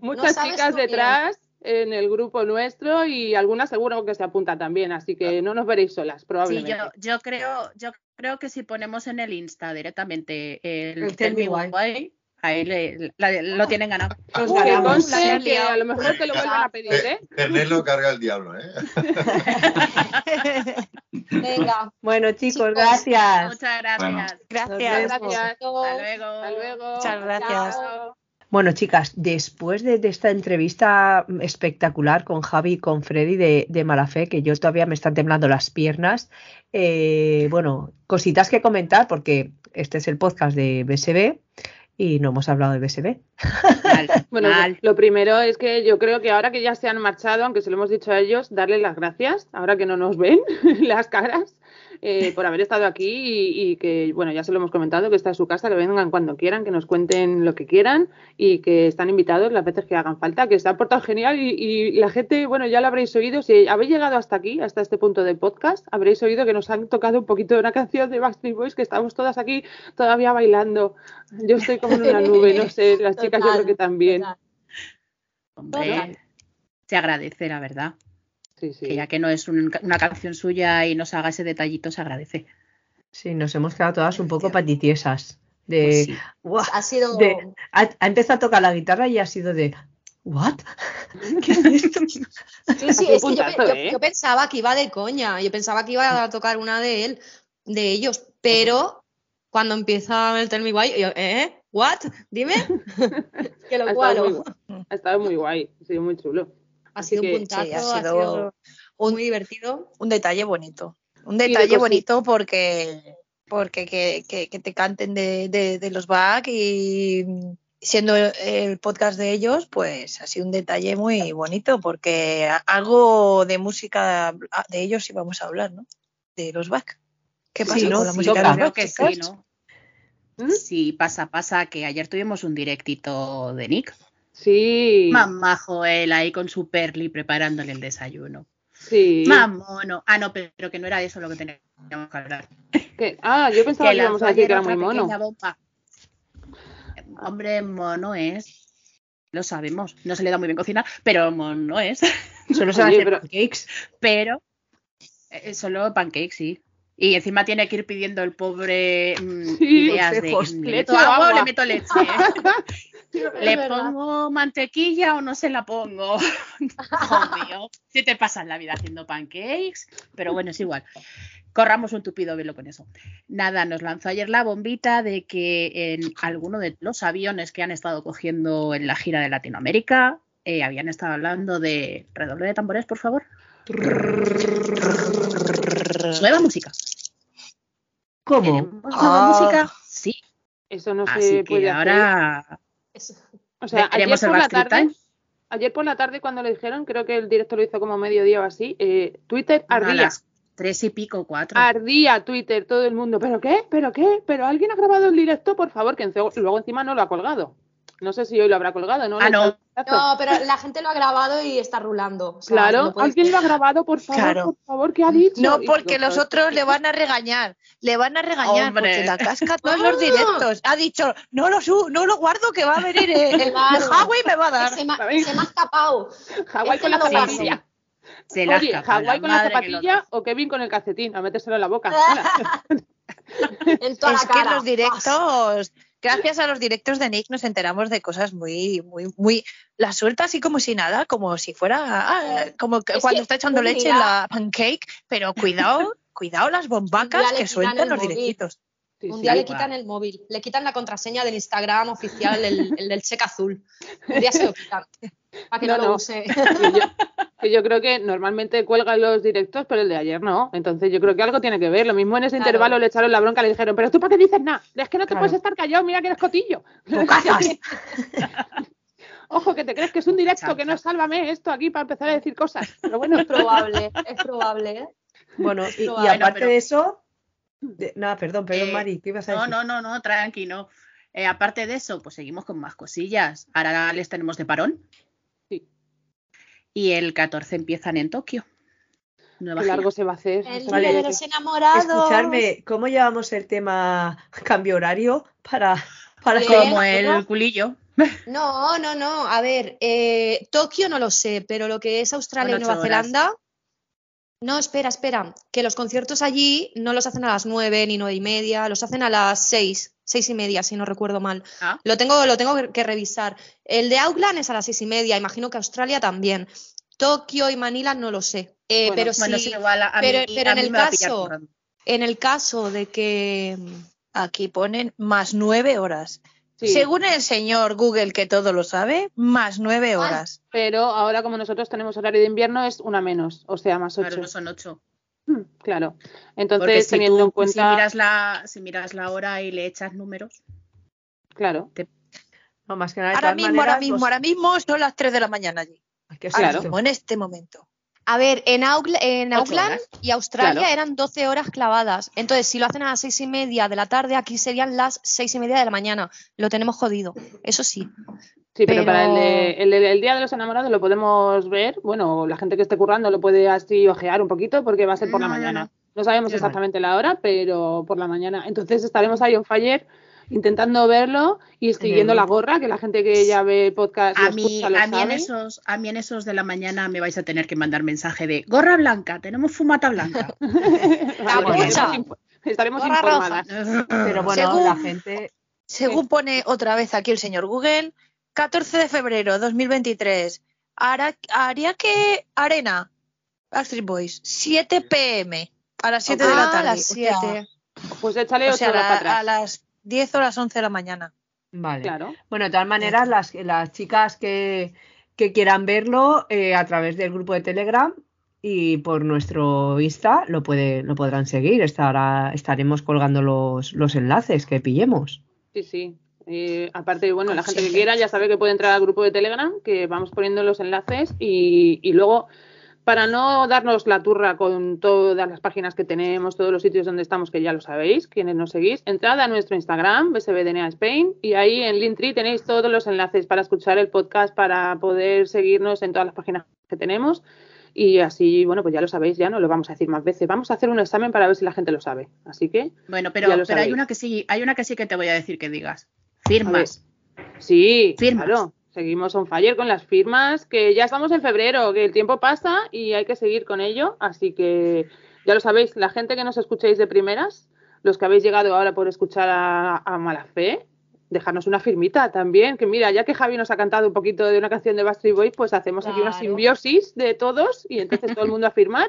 muchas chicas detrás en el grupo nuestro y algunas seguro que se apuntan también, así que no nos veréis solas, Sí, probablemente. yo, yo creo, yo creo que si ponemos en el Insta directamente el, El Tell Tell Me Me Why. Why, Ahí le, la- lo tienen ganado. Pues que a lo mejor te lo vuelvan a pedir, ¿eh? Internet lo carga el diablo, ¿eh? Venga. Bueno, chicos, Chicos, gracias. Muchas gracias. Gracias. Gracias. Hasta luego. Hasta luego. Muchas gracias. Chao. Bueno, chicas, después de, de esta entrevista espectacular con Javi y con Freddy de, de Malafé, que yo todavía me están temblando las piernas, eh, bueno, cositas que comentar, porque este es el podcast de BSB y no hemos hablado de BSB. Mal, Bueno, mal. lo primero es que yo creo que ahora que ya se han marchado, aunque se lo hemos dicho a ellos, darles las gracias, ahora que no nos ven las caras, eh, por haber estado aquí y, y que, bueno, ya se lo hemos comentado, que está en su casa, que vengan cuando quieran, que nos cuenten lo que quieran y que están invitados las veces que hagan falta, que se han portado genial y, y la gente, bueno, ya lo habréis oído, si habéis llegado hasta aquí, hasta este punto del podcast, habréis oído que nos han tocado un poquito de una canción de Backstreet Boys, que estamos todas aquí todavía bailando. Yo estoy como en una nube, no sé, las chicas yo creo que también. total. Hombre, se agradece, la verdad. Sí, sí. Que ya que no es un- una canción suya y nos haga ese detallito, se agradece. Sí, nos hemos quedado todas un poco patitiesas. De, Pues sí. Ha sido. de- ha, ha empezado a tocar la guitarra y ha sido de, ¿what? ¿Qué es esto? Sí, sí, Ha es que yo, yo- ¿eh? yo pensaba que iba de coña, yo pensaba que iba a tocar una de él, de ellos, pero cuando empieza el Tell Me Why, yo, ¿eh? ¿What? Dime. que Ha lo estado, muy, ha estado muy guay, ha sido muy chulo. Ha sido que- un puntazo, Sí, ha ha sido muy divertido. un detalle bonito. Un de detalle bonito porque, porque que, que- que te canten de, de- de los back y siendo el podcast de ellos, pues ha sido un detalle muy bonito porque algo de música de ellos íbamos a hablar, ¿no? De los back. ¿Qué Sí, pasa ¿no? con la música de los que sí, chicos? ¿no? ¿Mm? Sí, pasa, pasa, que ayer tuvimos un directito de Nick. Sí, Mamá Joel ahí con su perli preparándole el desayuno. sí. Mamono. Ah, no, pero que no era eso lo que teníamos que hablar. Ah, yo pensaba que, íbamos a decir que era muy mono. bomba. Hombre, mono es. Lo sabemos. No se le da muy bien cocinar, pero mono es. Solo se Oye, hace pero- pancakes. Pero eh, solo pancakes, sí. Y encima tiene que ir pidiendo el pobre mm, Sí, ideas de consejos. ¿le meto agua o le meto leche? ¿Le verdad. pongo mantequilla o no se la pongo? Mío, si te pasas la vida haciendo pancakes, pero bueno, es igual. Corramos un tupido velo con eso. Nada, nos lanzó ayer la bombita de que en alguno de los aviones que han estado cogiendo en la gira de Latinoamérica eh, habían estado hablando de redoble de tambores, por favor. Nueva música. ¿Cómo? ¿Tenemos nueva Ah. música? Sí. Eso no Así se que puede ahora O sea, ayer por la tarde, ayer por la tarde cuando le dijeron, creo que el director lo hizo como mediodía o así, eh, Twitter a ardía. las tres y pico, cuatro. Ardía Twitter, todo el mundo. ¿Pero qué? ¿Pero qué? ¿Pero alguien ha grabado el directo? Por favor, que luego encima no lo ha colgado. No sé si hoy lo habrá colgado, ¿no? Ah, no. No, pero la gente lo ha grabado y está rulando. o sea, Claro, lo puedes alguien lo ha grabado, por favor, Claro. por favor, ¿qué ha dicho? No, porque los "Joder, otros le van a regañar, le van a regañar Hombre. porque la casca todos los Ah. directos. Ha dicho, no lo su no lo guardo que va a venir el, el. Huawei y me va a dar. Se me, ha- ¿Sabéis? se me ha escapado. Hawái con la zapatilla. Se la Oye, Hawái con la madre que lo zapatilla o Kevin con el calcetín, a metérselo en la boca. En toda Es la que los directos, gracias a los directos de Nick nos enteramos de cosas muy, muy, muy, la suelta así como si nada, como si fuera, ah, como Es cuando que está echando un leche en la pancake, pero cuidado, cuidado las bombacas que sueltan el los móvil. directitos. Sí, Un sí. día le igual. quitan el móvil, le quitan la contraseña del Instagram oficial, el, el del cheque azul. Un día se lo quitan. Para que no, No, lo no. use. Yo, creo que normalmente cuelgan los directos, pero el de ayer no. Entonces yo creo que algo tiene que ver. Lo mismo en ese Claro. intervalo le echaron la bronca, le dijeron, pero tú para qué dices nada, es que no te Claro. puedes estar callado, mira que eres cotillo. Ojo, que te crees que es un directo, que no es sálvame esto aquí para empezar a decir cosas. Pero bueno, Es probable, es probable. ¿eh? Bueno, y, aparte pero- de eso, de- nada, perdón, perdón, Eh, Mari, ¿qué ibas a No, decir? no, no, no, tranqui, no. Eh, aparte de eso, pues seguimos con más cosillas. Ahora les tenemos de parón. Y el 14 empiezan en Tokio. Nueva qué gira. largo se va a hacer. El Vale. de los enamorados. Escucharme, ¿cómo llevamos el tema cambio horario para, para Bien. Como el culillo. No, no, no. A ver, eh, Tokio no lo sé, pero lo que es Australia y Nueva horas. Zelanda. No, espera, espera. Que los conciertos allí no los hacen a las nueve ni nueve y media, los hacen a las seis, seis y media, si no recuerdo mal. Ah. Lo tengo, lo tengo que- revisar. El de Auckland es a las seis y media, imagino que Australia también. Tokio y Manila no lo sé. Eh, Bueno, pero Bueno, sí, igual a, pero- mí, pero a en mí el caso- en el caso de que Aquí ponen más nueve horas. Sí, Según el señor Google, que todo lo sabe, más nueve Ah. horas. pero ahora como nosotros tenemos horario de invierno es una menos, o sea, más Claro, ocho. no son ocho. Mm, Claro. Entonces, Porque si, teniendo tú- en cuenta, si, miras la, si miras la hora y le echas números, claro, No, más que nada, Ahora mismo, maneras, ahora mismo, los- ahora mismo son las tres de la mañana allí. Claro. mismo, en este momento. A ver, en, Auckland, en Ocho Auckland horas. y Australia Claro. eran 12 horas clavadas. Entonces, si lo hacen a las seis y media de la tarde, aquí serían las seis y media de la mañana. Lo tenemos jodido, eso sí. sí, pero, pero- para el, de- el, de- el Día de los Enamorados lo podemos ver, bueno, la gente que esté currando lo puede así ojear un poquito porque va a ser por la No, yo mañana. no. No sabemos exactamente la hora, pero por la mañana. Entonces estaremos ahí on fire intentando verlo y escribiendo la gorra, que la gente que ya ve el podcast a mí, lo a, mí en esos, a mí en esos de la mañana me vais a tener que mandar mensaje de gorra blanca, tenemos fumata blanca. Estaremos, estaremos informadas. Pero bueno, Según- la gente. Según pone otra vez aquí el señor Google, 14 de febrero 2023, Ara- Ariake Arena, Backstreet Boys, 7 pm, a las 7 de la Ah, tarde. a las O sea, 7. Pues échale o sea, horas a, para atrás. a las 10 o las 11 de la mañana. Vale. Claro. Bueno, de todas maneras, las, las chicas que, que quieran verlo eh, a través del grupo de Telegram y por nuestro Insta lo, puede, lo podrán seguir. Estará, estaremos colgando los, los enlaces que pillemos. Sí, sí. Eh, aparte, bueno, la gente que quiera ya sabe que puede entrar al grupo de Telegram, que vamos poniendo los enlaces y, y luego, para no darnos la turra con todas las páginas que tenemos, todos los sitios donde estamos, que ya lo sabéis, quienes nos seguís, entrad a nuestro Instagram, BSBDNA Spain, y ahí en Linktree tenéis todos los enlaces para escuchar el podcast, para poder seguirnos en todas las páginas que tenemos. Y así, bueno, pues ya lo sabéis, ya no lo vamos a decir más veces. Vamos a hacer un examen para ver si la gente lo sabe. Así que, Bueno, pero, pero hay una que sí, hay una que sí que te voy a decir que digas. Firmas. Sí, Firmas. claro. Seguimos on fire con las firmas, que ya estamos en febrero, que el tiempo pasa y hay que seguir con ello. Así que ya lo sabéis, la gente que nos escuchéis de primeras, los que habéis llegado ahora por escuchar a, a Mala Fe, dejarnos una firmita también. Que mira, ya que Javi nos ha cantado un poquito de una canción de Backstreet Boys, pues hacemos aquí una simbiosis de todos y entonces todo el mundo a firmar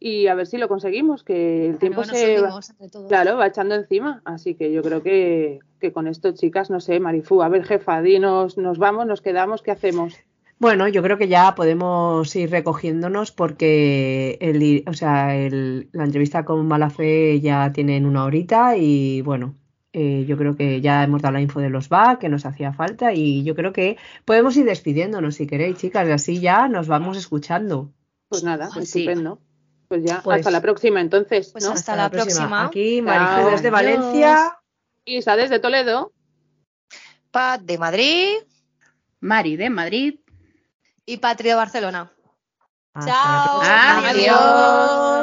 y a ver si lo conseguimos, que el tiempo se va, todos. Claro, va echando encima. Así que yo creo que, que con esto, chicas, no sé, Marifú, a ver, jefa, dinos, nos vamos, nos quedamos, ¿qué hacemos? Bueno, yo creo que ya podemos ir recogiéndonos porque el, o sea, el- la entrevista con Malafe ya tienen una horita y bueno, eh, yo creo que ya hemos dado la info de los BA que nos hacía falta y yo creo que podemos ir despidiéndonos si queréis, chicas, y así ya nos vamos escuchando. Pues nada, Pues sí. estupendo. Pues ya, Pues- hasta la próxima entonces, Pues ¿no? hasta la próxima. Aquí, Marifú desde Adiós. Valencia. Isa desde Toledo. Pat de Madrid. Mari de Madrid. Y Patria de Barcelona. Hasta Chao. Adiós.